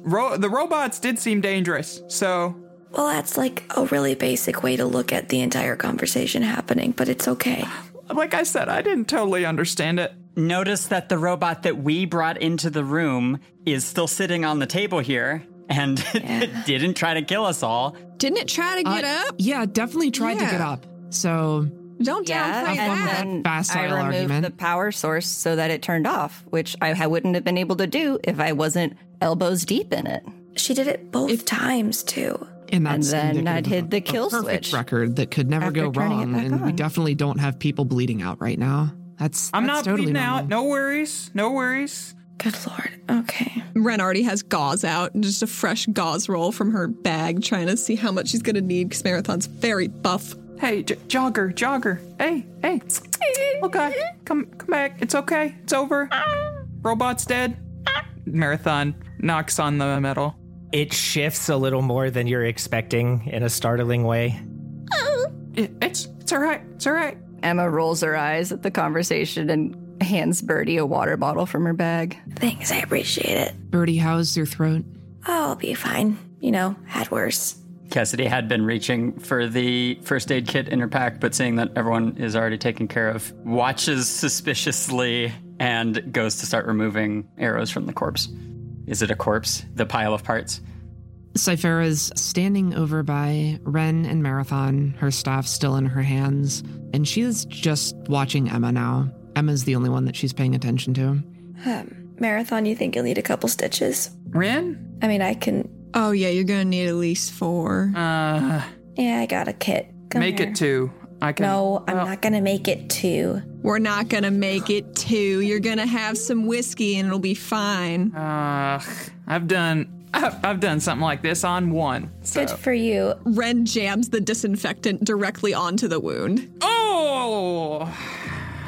ro- the robots did seem dangerous. So well, that's like a really basic way to look at the entire conversation happening, but it's okay. like I said, I didn't totally understand it. Notice that the robot that we brought into the room is still sitting on the table here and it didn't try to kill us all. Didn't it try to get Uh, up? Yeah, definitely tried to get up. So Don't Yeah, downplay and that. then I removed argument. the power source so that it turned off, which I, I wouldn't have been able to do if I wasn't elbows deep in it. She did it both times too. And that's then I'd hit of the a kill perfect switch record that could never after go turning it wrong, back and we definitely don't have people bleeding out right now. That's I'm that's not totally bleeding normal. out. No worries. No worries. Good lord. Okay. Renn already has gauze out, and just a fresh gauze roll from her bag, trying to see how much she's going to need because Marathon's very buff. Hey, j- jogger, jogger. Hey, hey. Okay, come, come back. It's okay. It's over. Ah. Robot's dead. Marathon knocks on the metal. It shifts a little more than you're expecting in a startling way. Oh. It, it's, it's all right. It's all right. Emma rolls her eyes at the conversation and hands Birdie a water bottle from her bag. Thanks, I appreciate it. Birdie, how's your throat? Oh, I'll be fine. You know, had worse. Cassidy had been reaching for the first aid kit in her pack, but seeing that everyone is already taken care of, watches suspiciously and goes to start removing arrows from the corpse. Is it a corpse? The pile of parts? Ciphera's standing over by Renn and Marathon, her staff still in her hands, and she is just watching Emma now. Emma's the only one that she's paying attention to. Um, Marathon, you think you'll need a couple stitches? Renn? I mean, I can. Oh, yeah, you're going to need at least four. Uh, Yeah, I got a kit. Come make here. it two. I can. No, I'm not gonna make it two. We're not going to make it two. You're going to have some whiskey and it'll be fine. Uh, I've done. I've, I've done something like this on one. So. Good for you. Renn jams the disinfectant directly onto the wound. Oh.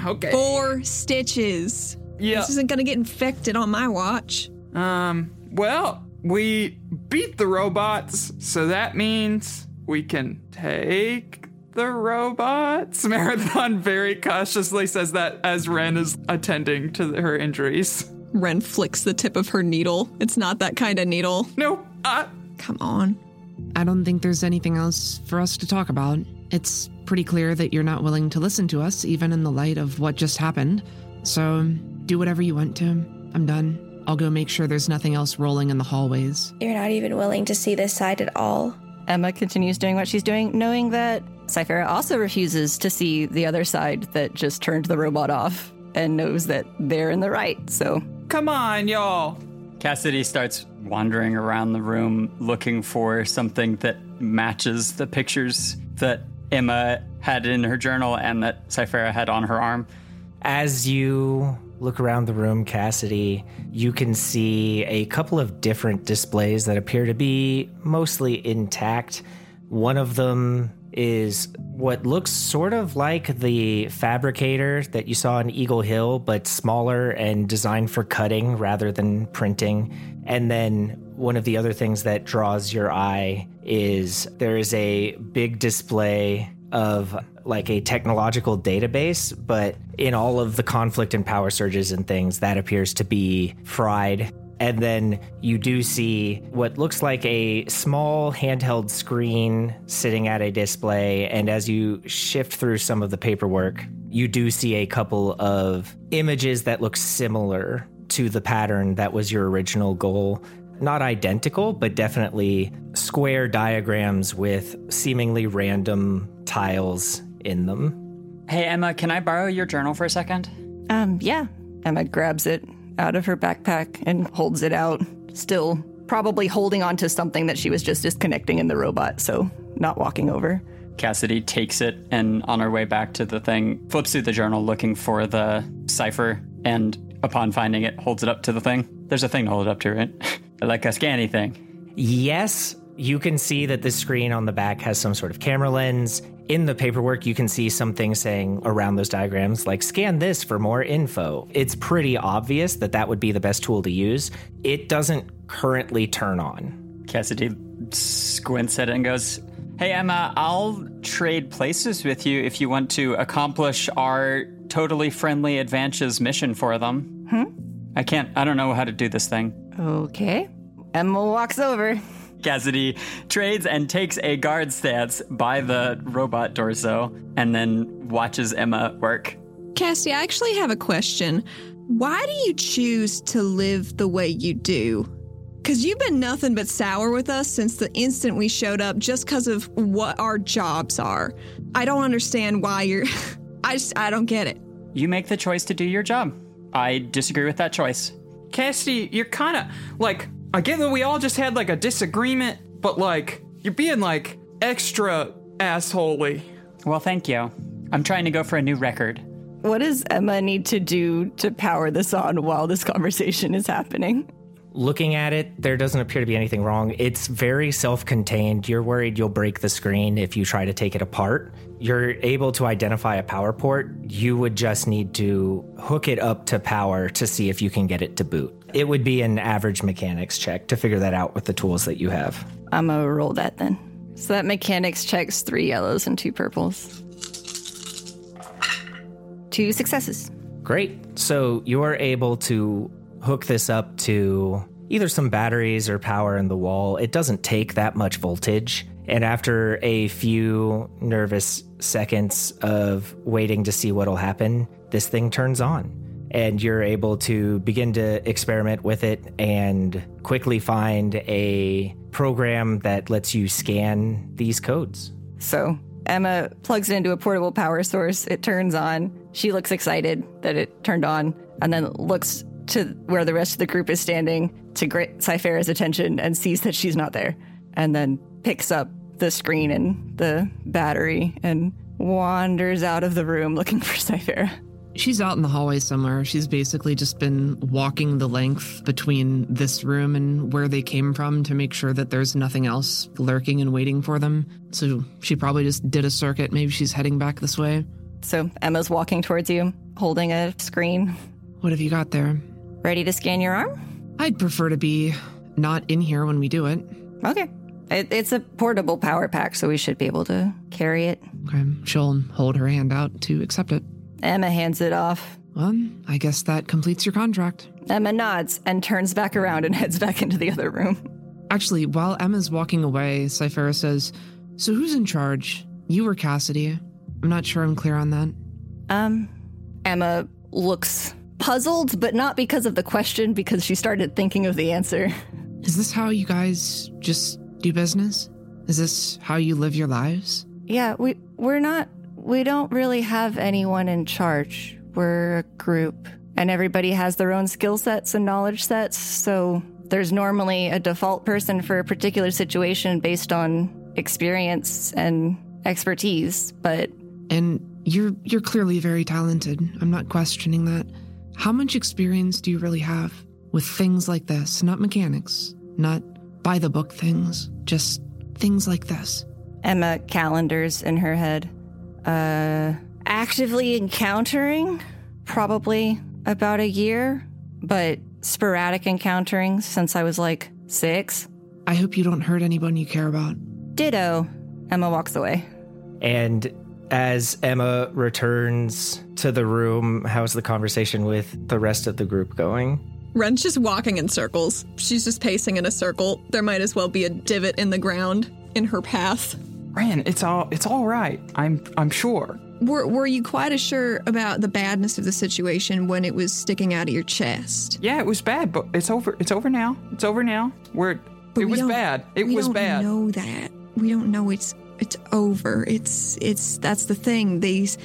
Okay. Four stitches. Yeah. This isn't going to get infected on my watch. Um. Well, we beat the robots, so that means we can take the robots. Marathon very cautiously says that as Renn is attending to her injuries. Renn flicks the tip of her needle. It's not that kind of needle. Nope. Uh, Come on. I don't think there's anything else for us to talk about. It's pretty clear that you're not willing to listen to us, even in the light of what just happened. So do whatever you want to. I'm done. I'll go make sure there's nothing else rolling in the hallways. You're not even willing to see this side at all. Emma continues doing what she's doing, knowing that Ciphera also refuses to see the other side that just turned the robot off and knows that they're in the right. So come on, y'all. Cassidy starts wandering around the room looking for something that matches the pictures that Emma had in her journal and that Ciphera had on her arm. As you look around the room, Cassidy, you can see a couple of different displays that appear to be mostly intact. One of them is what looks sort of like the fabricator that you saw in Eagle Hill, but smaller and designed for cutting rather than printing. And then one of the other things that draws your eye is there is a big display of like a technological database, but in all of the conflict and power surges and things, that appears to be fried. And then you do see what looks like a small handheld screen sitting at a display. And as you shift through some of the paperwork, you do see a couple of images that look similar to the pattern that was your original goal. Not identical, but definitely square diagrams with seemingly random tiles in them. Hey, Emma, can I borrow your journal for a second? Um, yeah. Emma grabs it out of her backpack and holds it out, still probably holding on to something that she was just disconnecting in the robot, so not walking over. Cassidy takes it and on her way back to the thing, flips through the journal looking for the cipher, and upon finding it, holds it up to the thing. There's a thing to hold it up to, right? like a scanny thing. Yes, you can see that the screen on the back has some sort of camera lens. In the paperwork, you can see something saying around those diagrams, like scan this for more info. It's pretty obvious that that would be the best tool to use. It doesn't currently turn on. Cassidy squints at it and goes, Hey, Emma, I'll trade places with you if you want to accomplish our totally friendly Advantia mission for them. Hmm? I can't, I don't know how to do this thing. Okay. Emma walks over. Cassidy trades and takes a guard stance by the robot torso and then watches Emma work. Cassie, I actually have a question. Why do you choose to live the way you do? Because you've been nothing but sour with us since the instant we showed up just because of what our jobs are. I don't understand why you're. I just, I don't get it. You make the choice to do your job. I disagree with that choice. Cassidy, you're kind of like I get that we all just had like a disagreement, but like you're being like extra assholey. Well, thank you. I'm trying to go for a new record. What does Emma need to do to power this on while this conversation is happening? Looking at it, there doesn't appear to be anything wrong. It's very self contained. You're worried you'll break the screen if you try to take it apart. You're able to identify a power port. You would just need to hook it up to power to see if you can get it to boot. It would be an average mechanics check to figure that out with the tools that you have. I'm gonna roll that then. So that mechanics checks three yellows and two purples. Two successes. Great. So you are able to hook this up to either some batteries or power in the wall. It doesn't take that much voltage. And after a few nervous seconds of waiting to see what'll happen, this thing turns on. And you're able to begin to experiment with it and quickly find a program that lets you scan these codes. So Emma plugs it into a portable power source. It turns on. She looks excited that it turned on and then looks to where the rest of the group is standing to get Ciphera's attention and sees that she's not there. And then picks up the screen and the battery and wanders out of the room looking for Ciphera. She's out in the hallway somewhere. She's basically just been walking the length between this room and where they came from to make sure that there's nothing else lurking and waiting for them. So she probably just did a circuit. Maybe she's heading back this way. So Emma's walking towards you, holding a screen. What have you got there? Ready to scan your arm? I'd prefer to be not in here when we do it. Okay. It, it's a portable power pack, so we should be able to carry it. Okay. She'll hold her hand out to accept it. Emma hands it off. Well, I guess that completes your contract. Emma nods and turns back around and heads back into the other room. Actually, while Emma's walking away, Ciphera says, So who's in charge? You or Cassidy? I'm not sure I'm clear on that. Um, Emma looks puzzled, but not because of the question, because she started thinking of the answer. Is this how you guys just do business? Is this how you live your lives? Yeah, we we're not we don't really have anyone in charge. We're a group, and everybody has their own skill sets and knowledge sets. So there's normally a default person for a particular situation based on experience and expertise, but And you're you're clearly very talented. I'm not questioning that. How much experience do you really have with things like this? Not mechanics, not by the book things, just things like this. Emma calendars in her head. Uh, actively encountering, probably about a year, but sporadic encountering since I was like six. I hope you don't hurt anyone you care about. Ditto. Emma walks away. And as Emma returns to the room, how's the conversation with the rest of the group going? Renn's just walking in circles. She's just pacing in a circle. There might as well be a divot in the ground in her path. Renn, it's all it's all right. I'm I'm sure. Were, were you quite as sure about the badness of the situation when it was sticking out of your chest? Yeah, it was bad, but it's over. It's over now. It's over now. We're But it we was don't- bad. It we was don't bad. know that. We don't know it's it's over. It's it's that's the thing. These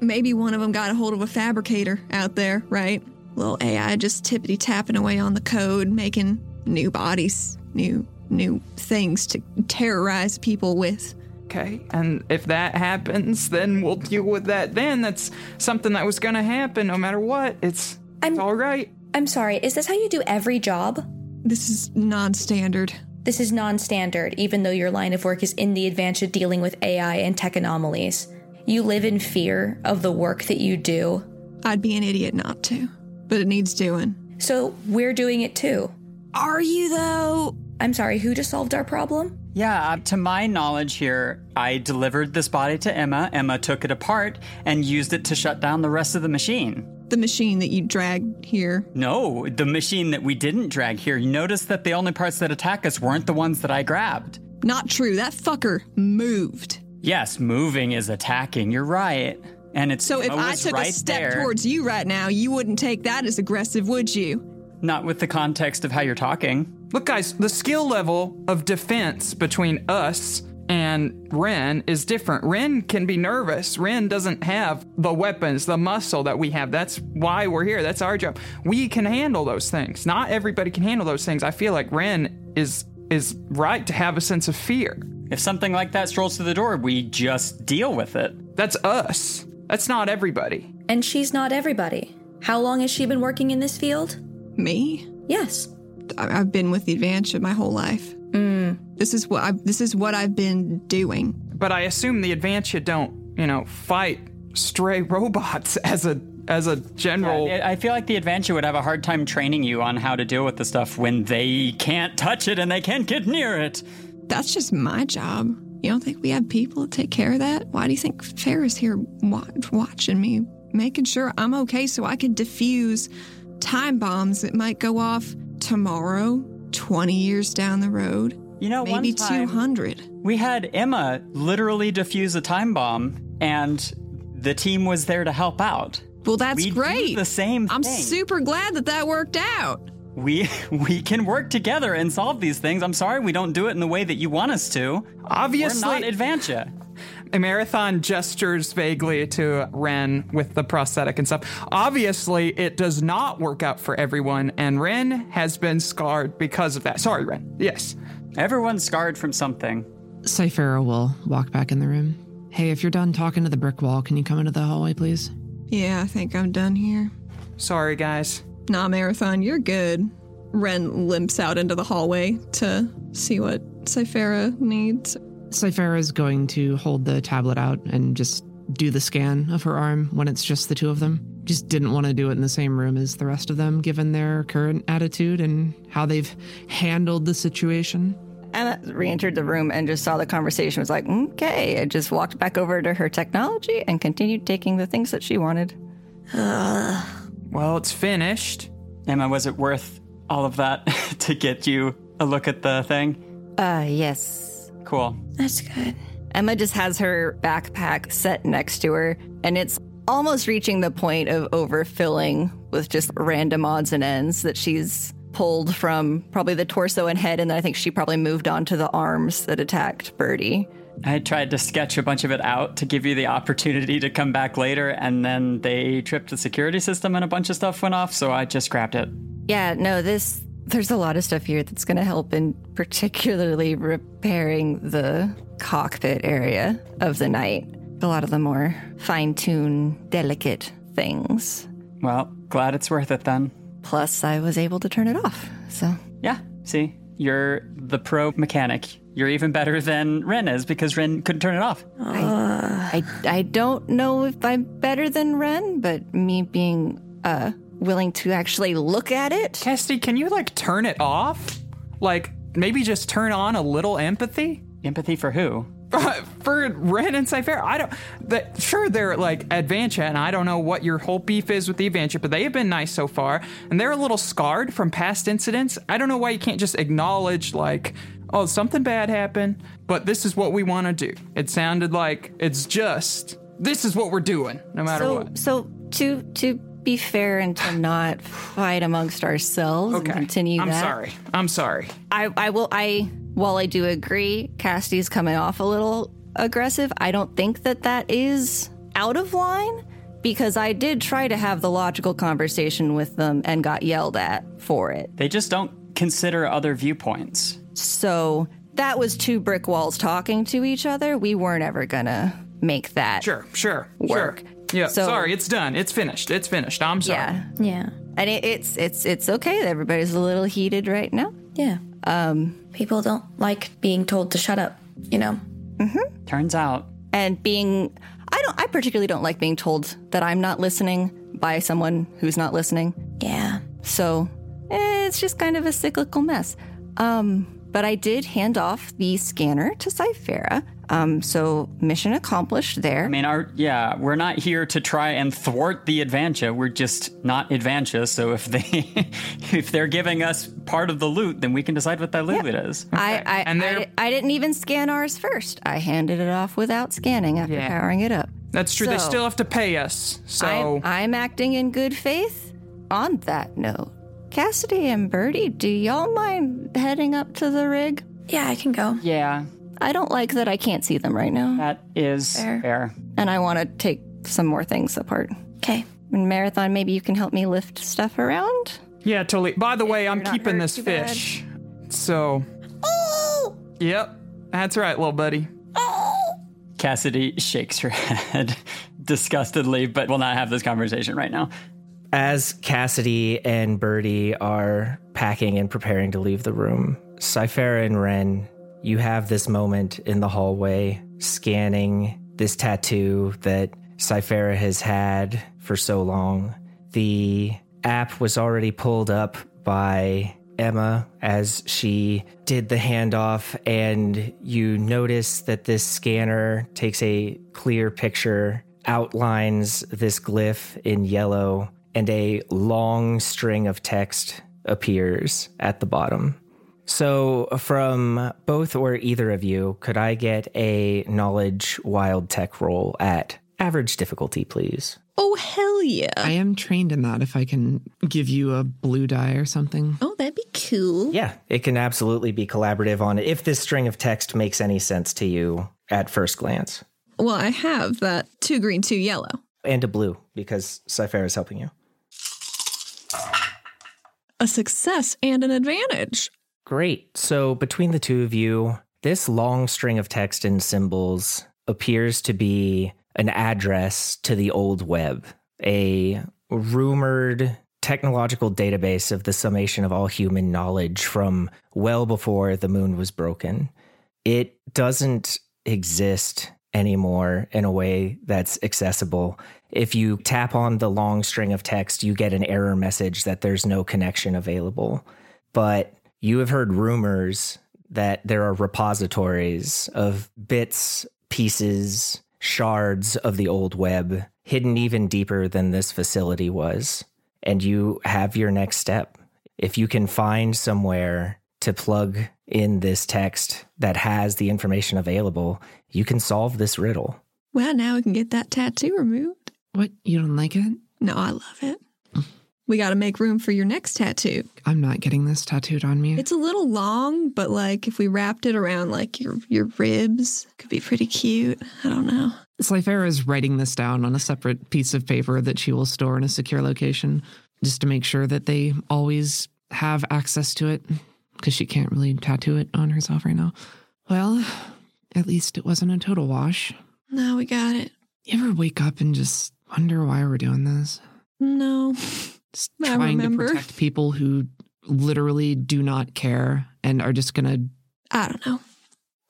maybe one of them got a hold of a fabricator out there, right? Little AI just tippity tapping away on the code, making new bodies, new new things to terrorize people with. Okay, and if that happens, then we'll deal with that. Then that's something that was gonna happen no matter what. It's it's all right. I'm sorry, is this how you do every job? This is non-standard. This is non standard, even though your line of work is in the advance of dealing with AI and tech anomalies. You live in fear of the work that you do. I'd be an idiot not to, but it needs doing. So we're doing it too. Are you though? I'm sorry, who just solved our problem? Yeah, uh, to my knowledge here, I delivered this body to Emma. Emma took it apart and used it to shut down the rest of the machine. The machine that you dragged here. No, the machine that we didn't drag here. You notice that the only parts that attack us weren't the ones that I grabbed. Not true. That fucker moved. Yes, moving is attacking. You're right. And it's So if Emma I was took right a step there. towards you right now, you wouldn't take that as aggressive, would you? Not with the context of how you're talking. Look, guys, the skill level of defense between us and Renn is different. Renn can be nervous. Renn doesn't have the weapons, the muscle that we have. That's why we're here. That's our job. We can handle those things. Not everybody can handle those things. I feel like Renn is is right to have a sense of fear. If something like that strolls through the door, we just deal with it. That's us. That's not everybody. And she's not everybody. How long has she been working in this field? Me? Yes. I- I've been with the Advantia my whole life. Mm. This is what I've, this is what I've been doing. But I assume the Advantia don't, you know, fight stray robots as a as a general. Yeah, I feel like the Advantia would have a hard time training you on how to deal with the stuff when they can't touch it and they can't get near it. That's just my job. You don't think we have people to take care of that? Why do you think Farrah's here watch, watching me, making sure I'm okay so I can defuse time bombs that might go off tomorrow, 20 years down the road? You know, maybe time- 200. We had Emma literally defuse a time bomb, and the team was there to help out. Well, that's We do great. the same I'm thing. super glad that that worked out. We we can work together and solve these things. I'm sorry we don't do it in the way that you want us to. Obviously- we're not Advantia. A marathon gestures vaguely to Renn with the prosthetic and stuff. Obviously, it does not work out for everyone, and Renn has been scarred because of that. Sorry, Renn. Yes. Everyone's scarred from something. Ciphera will walk back in the room. Hey, if you're done talking to the brick wall, can you come into the hallway, please? Yeah, I think I'm done here. Sorry, guys. Nah, Marathon, you're good. Renn limps out into the hallway to see what Ciphera needs. Ciphera is going to hold the tablet out and just do the scan of her arm when it's just the two of them. Just didn't want to do it in the same room as the rest of them, given their current attitude and how they've handled the situation. Emma re entered the room and just saw the conversation, was like, okay. I just walked back over to her technology and continued taking the things that she wanted. Well, it's finished. Emma, was it worth all of that to get you a look at the thing? Uh, yes. Cool. That's good. Emma just has her backpack set next to her, and it's almost reaching the point of overfilling with just random odds and ends that she's pulled from probably the torso and head, and then I think she probably moved on to the arms that attacked Birdie. I tried to sketch a bunch of it out to give you the opportunity to come back later, and then they tripped the security system and a bunch of stuff went off, so I just grabbed it. Yeah, no, this there's a lot of stuff here that's going to help in particularly repairing the cockpit area of the night. a lot of the more fine tuned, delicate things. Well, glad it's worth it then. Plus, I was able to turn it off. So, Yeah, see, you're the pro mechanic. You're even better than Renn is because Renn couldn't turn it off. I, I don't know if I'm better than Renn, but me being uh, willing to actually look at it. Cassidy, can you like turn it off? Like maybe just turn on a little empathy? Empathy for who? for Renn and Cypher, I don't. That, sure, they're like Advantia, and I don't know what your whole beef is with the Advantia, but they have been nice so far, and they're a little scarred from past incidents. I don't know why you can't just acknowledge like, oh, something bad happened, but this is what we want to do. It sounded like it's just this is what we're doing, no matter so, what. So to to be fair and to not fight amongst ourselves Okay, and continue I'm that. sorry. I'm sorry. I, I will I while I do agree Cassidy's coming off a little aggressive, I don't think that that is out of line because I did try to have the logical conversation with them and got yelled at for it. They just don't consider other viewpoints. So that was two brick walls talking to each other. We weren't ever gonna make that Sure, sure, work. sure. Yeah, So- sorry, it's done. It's finished. It's finished. I'm sorry. Yeah. Yeah. And it, it's it's it's okay. Everybody's a little heated right now. Yeah. Um People don't like being told to shut up, you know? Mm-hmm. Turns out, and being I don't I particularly don't like being told that I'm not listening by someone who's not listening. Yeah. So eh, it's just kind of a cyclical mess. Um, but I did hand off the scanner to Ciphera. Um, so mission accomplished there. I mean, our yeah, we're not here to try and thwart the Advantia. We're just not Advantia. So if they if they're giving us part of the loot, then we can decide what that loot is. I I, And I I didn't even scan ours first. I handed it off without scanning after Yeah. powering it up. That's true. they still have to pay us. So I'm, I'm acting in good faith. On that note, Cassidy and Birdie, do y'all mind heading up to the rig? Yeah, I can go. Yeah, I don't like that I can't see them right now, that is Fair. fair. and I want to take some more things apart. Okay. And Marathon, maybe you can help me lift stuff around? Yeah, totally. By the way, I'm keeping hurt this too bad. fish. So. Oh! Yep, that's right, little buddy. Cassidy shakes her head disgustedly, but will not have this conversation right now. As Cassidy and Birdie are packing and preparing to leave the room, Ciphera and Renn, you have this moment in the hallway scanning this tattoo that Ciphera has had for so long. The app was already pulled up by Emma as she did the handoff, and you notice that this scanner takes a clear picture, outlines this glyph in yellow, and a long string of text appears at the bottom. So, from both or either of you, could I get a knowledge wild tech roll at average difficulty, please? Oh, hell yeah. I am trained in that if I can give you a blue die or something. oh, that'd be cool. Yeah, it can absolutely be collaborative on it if this string of text makes any sense to you at first glance. Well, I have that two green, two yellow. And a blue, because Cypher is helping you. A success and an advantage. Great. So, between the two of you, this long string of text and symbols appears to be an address to the old web, a rumored technological database of the summation of all human knowledge from well before the moon was broken. It doesn't exist anymore in a way that's accessible. If you tap on the long string of text, you get an error message that there's no connection available. But you have heard rumors that there are repositories of bits, pieces, shards of the old web hidden even deeper than this facility was. And you have your next step. If you can find somewhere to plug in this text that has the information available, you can solve this riddle. Well, now we can get that tattoo removed. What? You don't like it? No, I love it. We got to make room for your next tattoo. I'm not getting this tattooed on me. It's a little long, but like if we wrapped it around like your your ribs, could be pretty cute. I don't know. Ciphera is writing this down on a separate piece of paper that she will store in a secure location just to make sure that they always have access to it because she can't really tattoo it on herself right now. Well, at least it wasn't a total wash. No, we got it. You ever wake up and just wonder why we're doing this? No. Just I trying to protect people who literally do not care and are just gonna I don't know.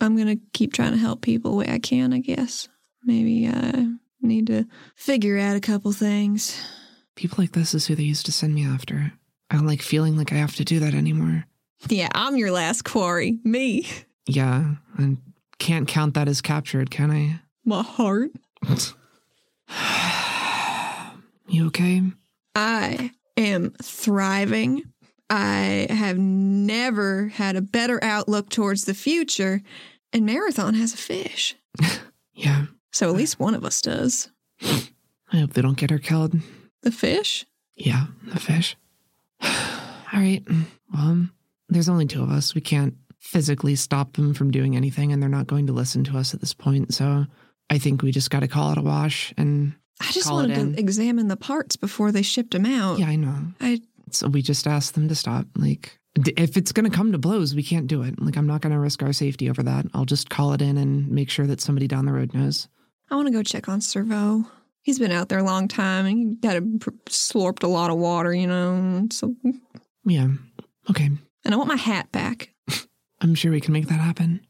I'm gonna keep trying to help people the way I can, I guess. Maybe I need to figure out a couple things. people like this is who they used to send me after. I don't like feeling like I have to do that anymore. Yeah, I'm your last quarry. Me. Yeah, and can't count that as captured, can I? My heart. You okay? I am thriving. I have never had a better outlook towards the future, and Marathon has a fish. Yeah. So at least one of us does. I hope they don't get her killed. The fish? Yeah, the fish. All right. Well, there's only two of us. We can't physically stop them from doing anything, and they're not going to listen to us at this point. So I think we just got to call it a wash and I just wanted to examine the parts before they shipped them out. Yeah, I know. I So we just asked them to stop. Like, if it's going to come to blows, we can't do it. Like, I'm not going to risk our safety over that. I'll just call it in and make sure that somebody down the road knows. I want to go check on Servo. He's been out there a long time and he had a, slurped a lot of water, you know. So, Yeah. Okay. And I want my hat back. I'm sure we can make that happen.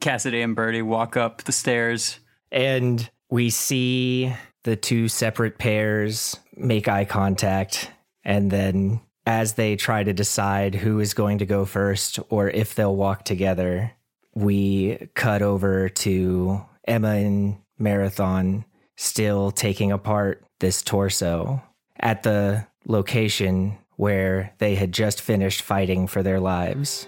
Cassidy and Birdie walk up the stairs. And we see the two separate pairs make eye contact. And then, as they try to decide who is going to go first or if they'll walk together, we cut over to Emma and Marathon still taking apart this torso at the location where they had just finished fighting for their lives.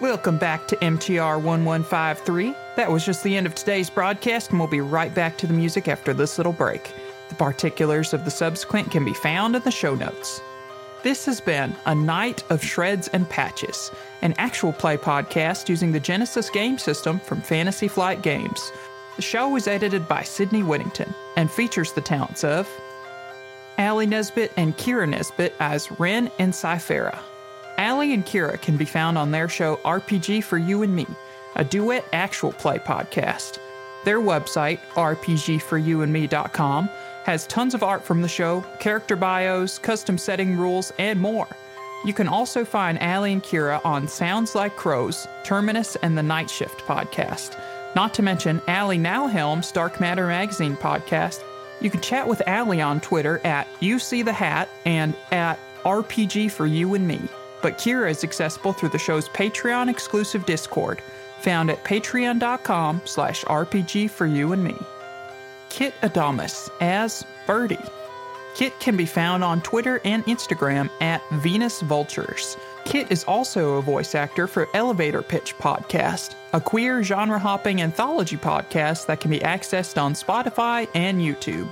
Welcome back to MTR 1153. That was just the end of today's broadcast, and we'll be right back to the music after this little break. The particulars of the subsequent can be found in the show notes. This has been A Night of Shreds and Patches, an actual play podcast using the Genesys game system from Fantasy Flight Games. The show was edited by Sydney Whittington and features the talents of Alli Nesbit and Kira Nesbit as Renn and Ciphera. Alli and Kira can be found on their show RPG for You and Me, a duet actual play podcast. Their website, rpgforyouandme.com, has tons of art from the show, character bios, custom setting rules, and more. You can also find Alli and Kira on Sounds Like Crowes, Terminus, and the Night Shift podcast. Not to mention, Alli now helms Dark Matter Magazine podcast. You can chat with Alli on Twitter at You See the Hat and at RPG for You and Me. But Kira is accessible through the show's Patreon exclusive Discord, found at patreon.com slash RPG for You and Me. Kit Adames as Birdie. Kit can be found on Twitter and Instagram at Venus Vultures. Kit is also a voice actor for Elevator Pitch Podcast, a queer genre hopping anthology podcast that can be accessed on Spotify and YouTube.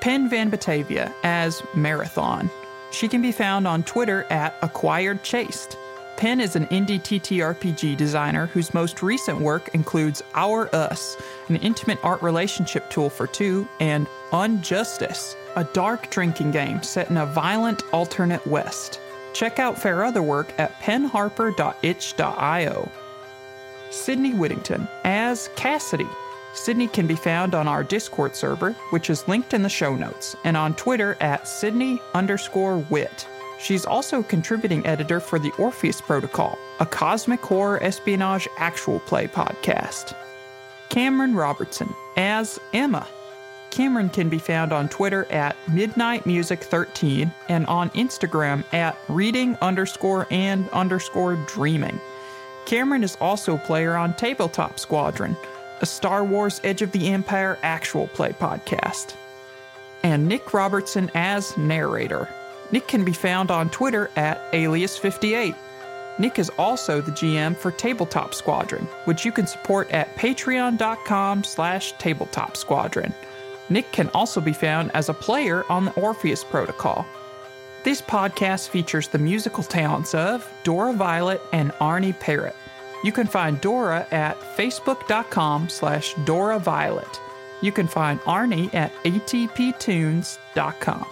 Penn Van Batavia as Marathon. She can be found on Twitter at Acquired Chaste. Penn is an indie TTRPG designer whose most recent work includes Our Us, an intimate art relationship tool for two, and Unjustice, a dark drinking game set in a violent alternate West. Check out fair other work at penharper.itch.io. Sydney Whittington as Cassidy. Sydney can be found on our Discord server, which is linked in the show notes, and on Twitter at Sydney underscore wit. She's also contributing editor for the Orpheus Protocol, a cosmic horror espionage actual play podcast. Cameron Robertson as Emma. Cameron can be found on Twitter at Midnight Music 13 and on Instagram at reading underscore and underscore dreaming. Cameron is also a player on Tabletop Squadron, a Star Wars Edge of the Empire actual play podcast. And Nick Robertson as narrator. Nick can be found on Twitter at Alias58. Nick is also the GM for Tabletop Squadron, which you can support at patreon.com slash tabletop squadron. Nick can also be found as a player on the Orpheus Protocol. This podcast features the musical talents of Dora Violet and Arnie Parrott. You can find Dora at facebook.com slash Dora Violet. You can find Arnie at atptunes.com.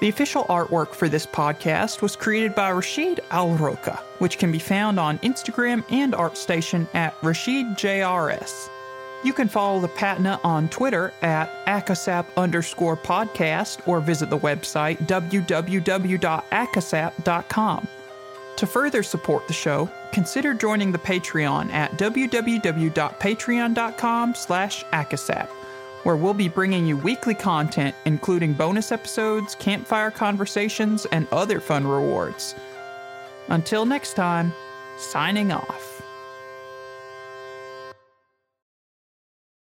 The official artwork for this podcast was created by Rashid Al Roka, which can be found on Instagram and ArtStation at RashidJRS. You can follow the Patna on Twitter at acasap underscore podcast or visit the website www.acasap.com. To further support the show, consider joining the Patreon at www.patreon.com slash acasap, where we'll be bringing you weekly content, including bonus episodes, campfire conversations, and other fun rewards. Until next time, signing off.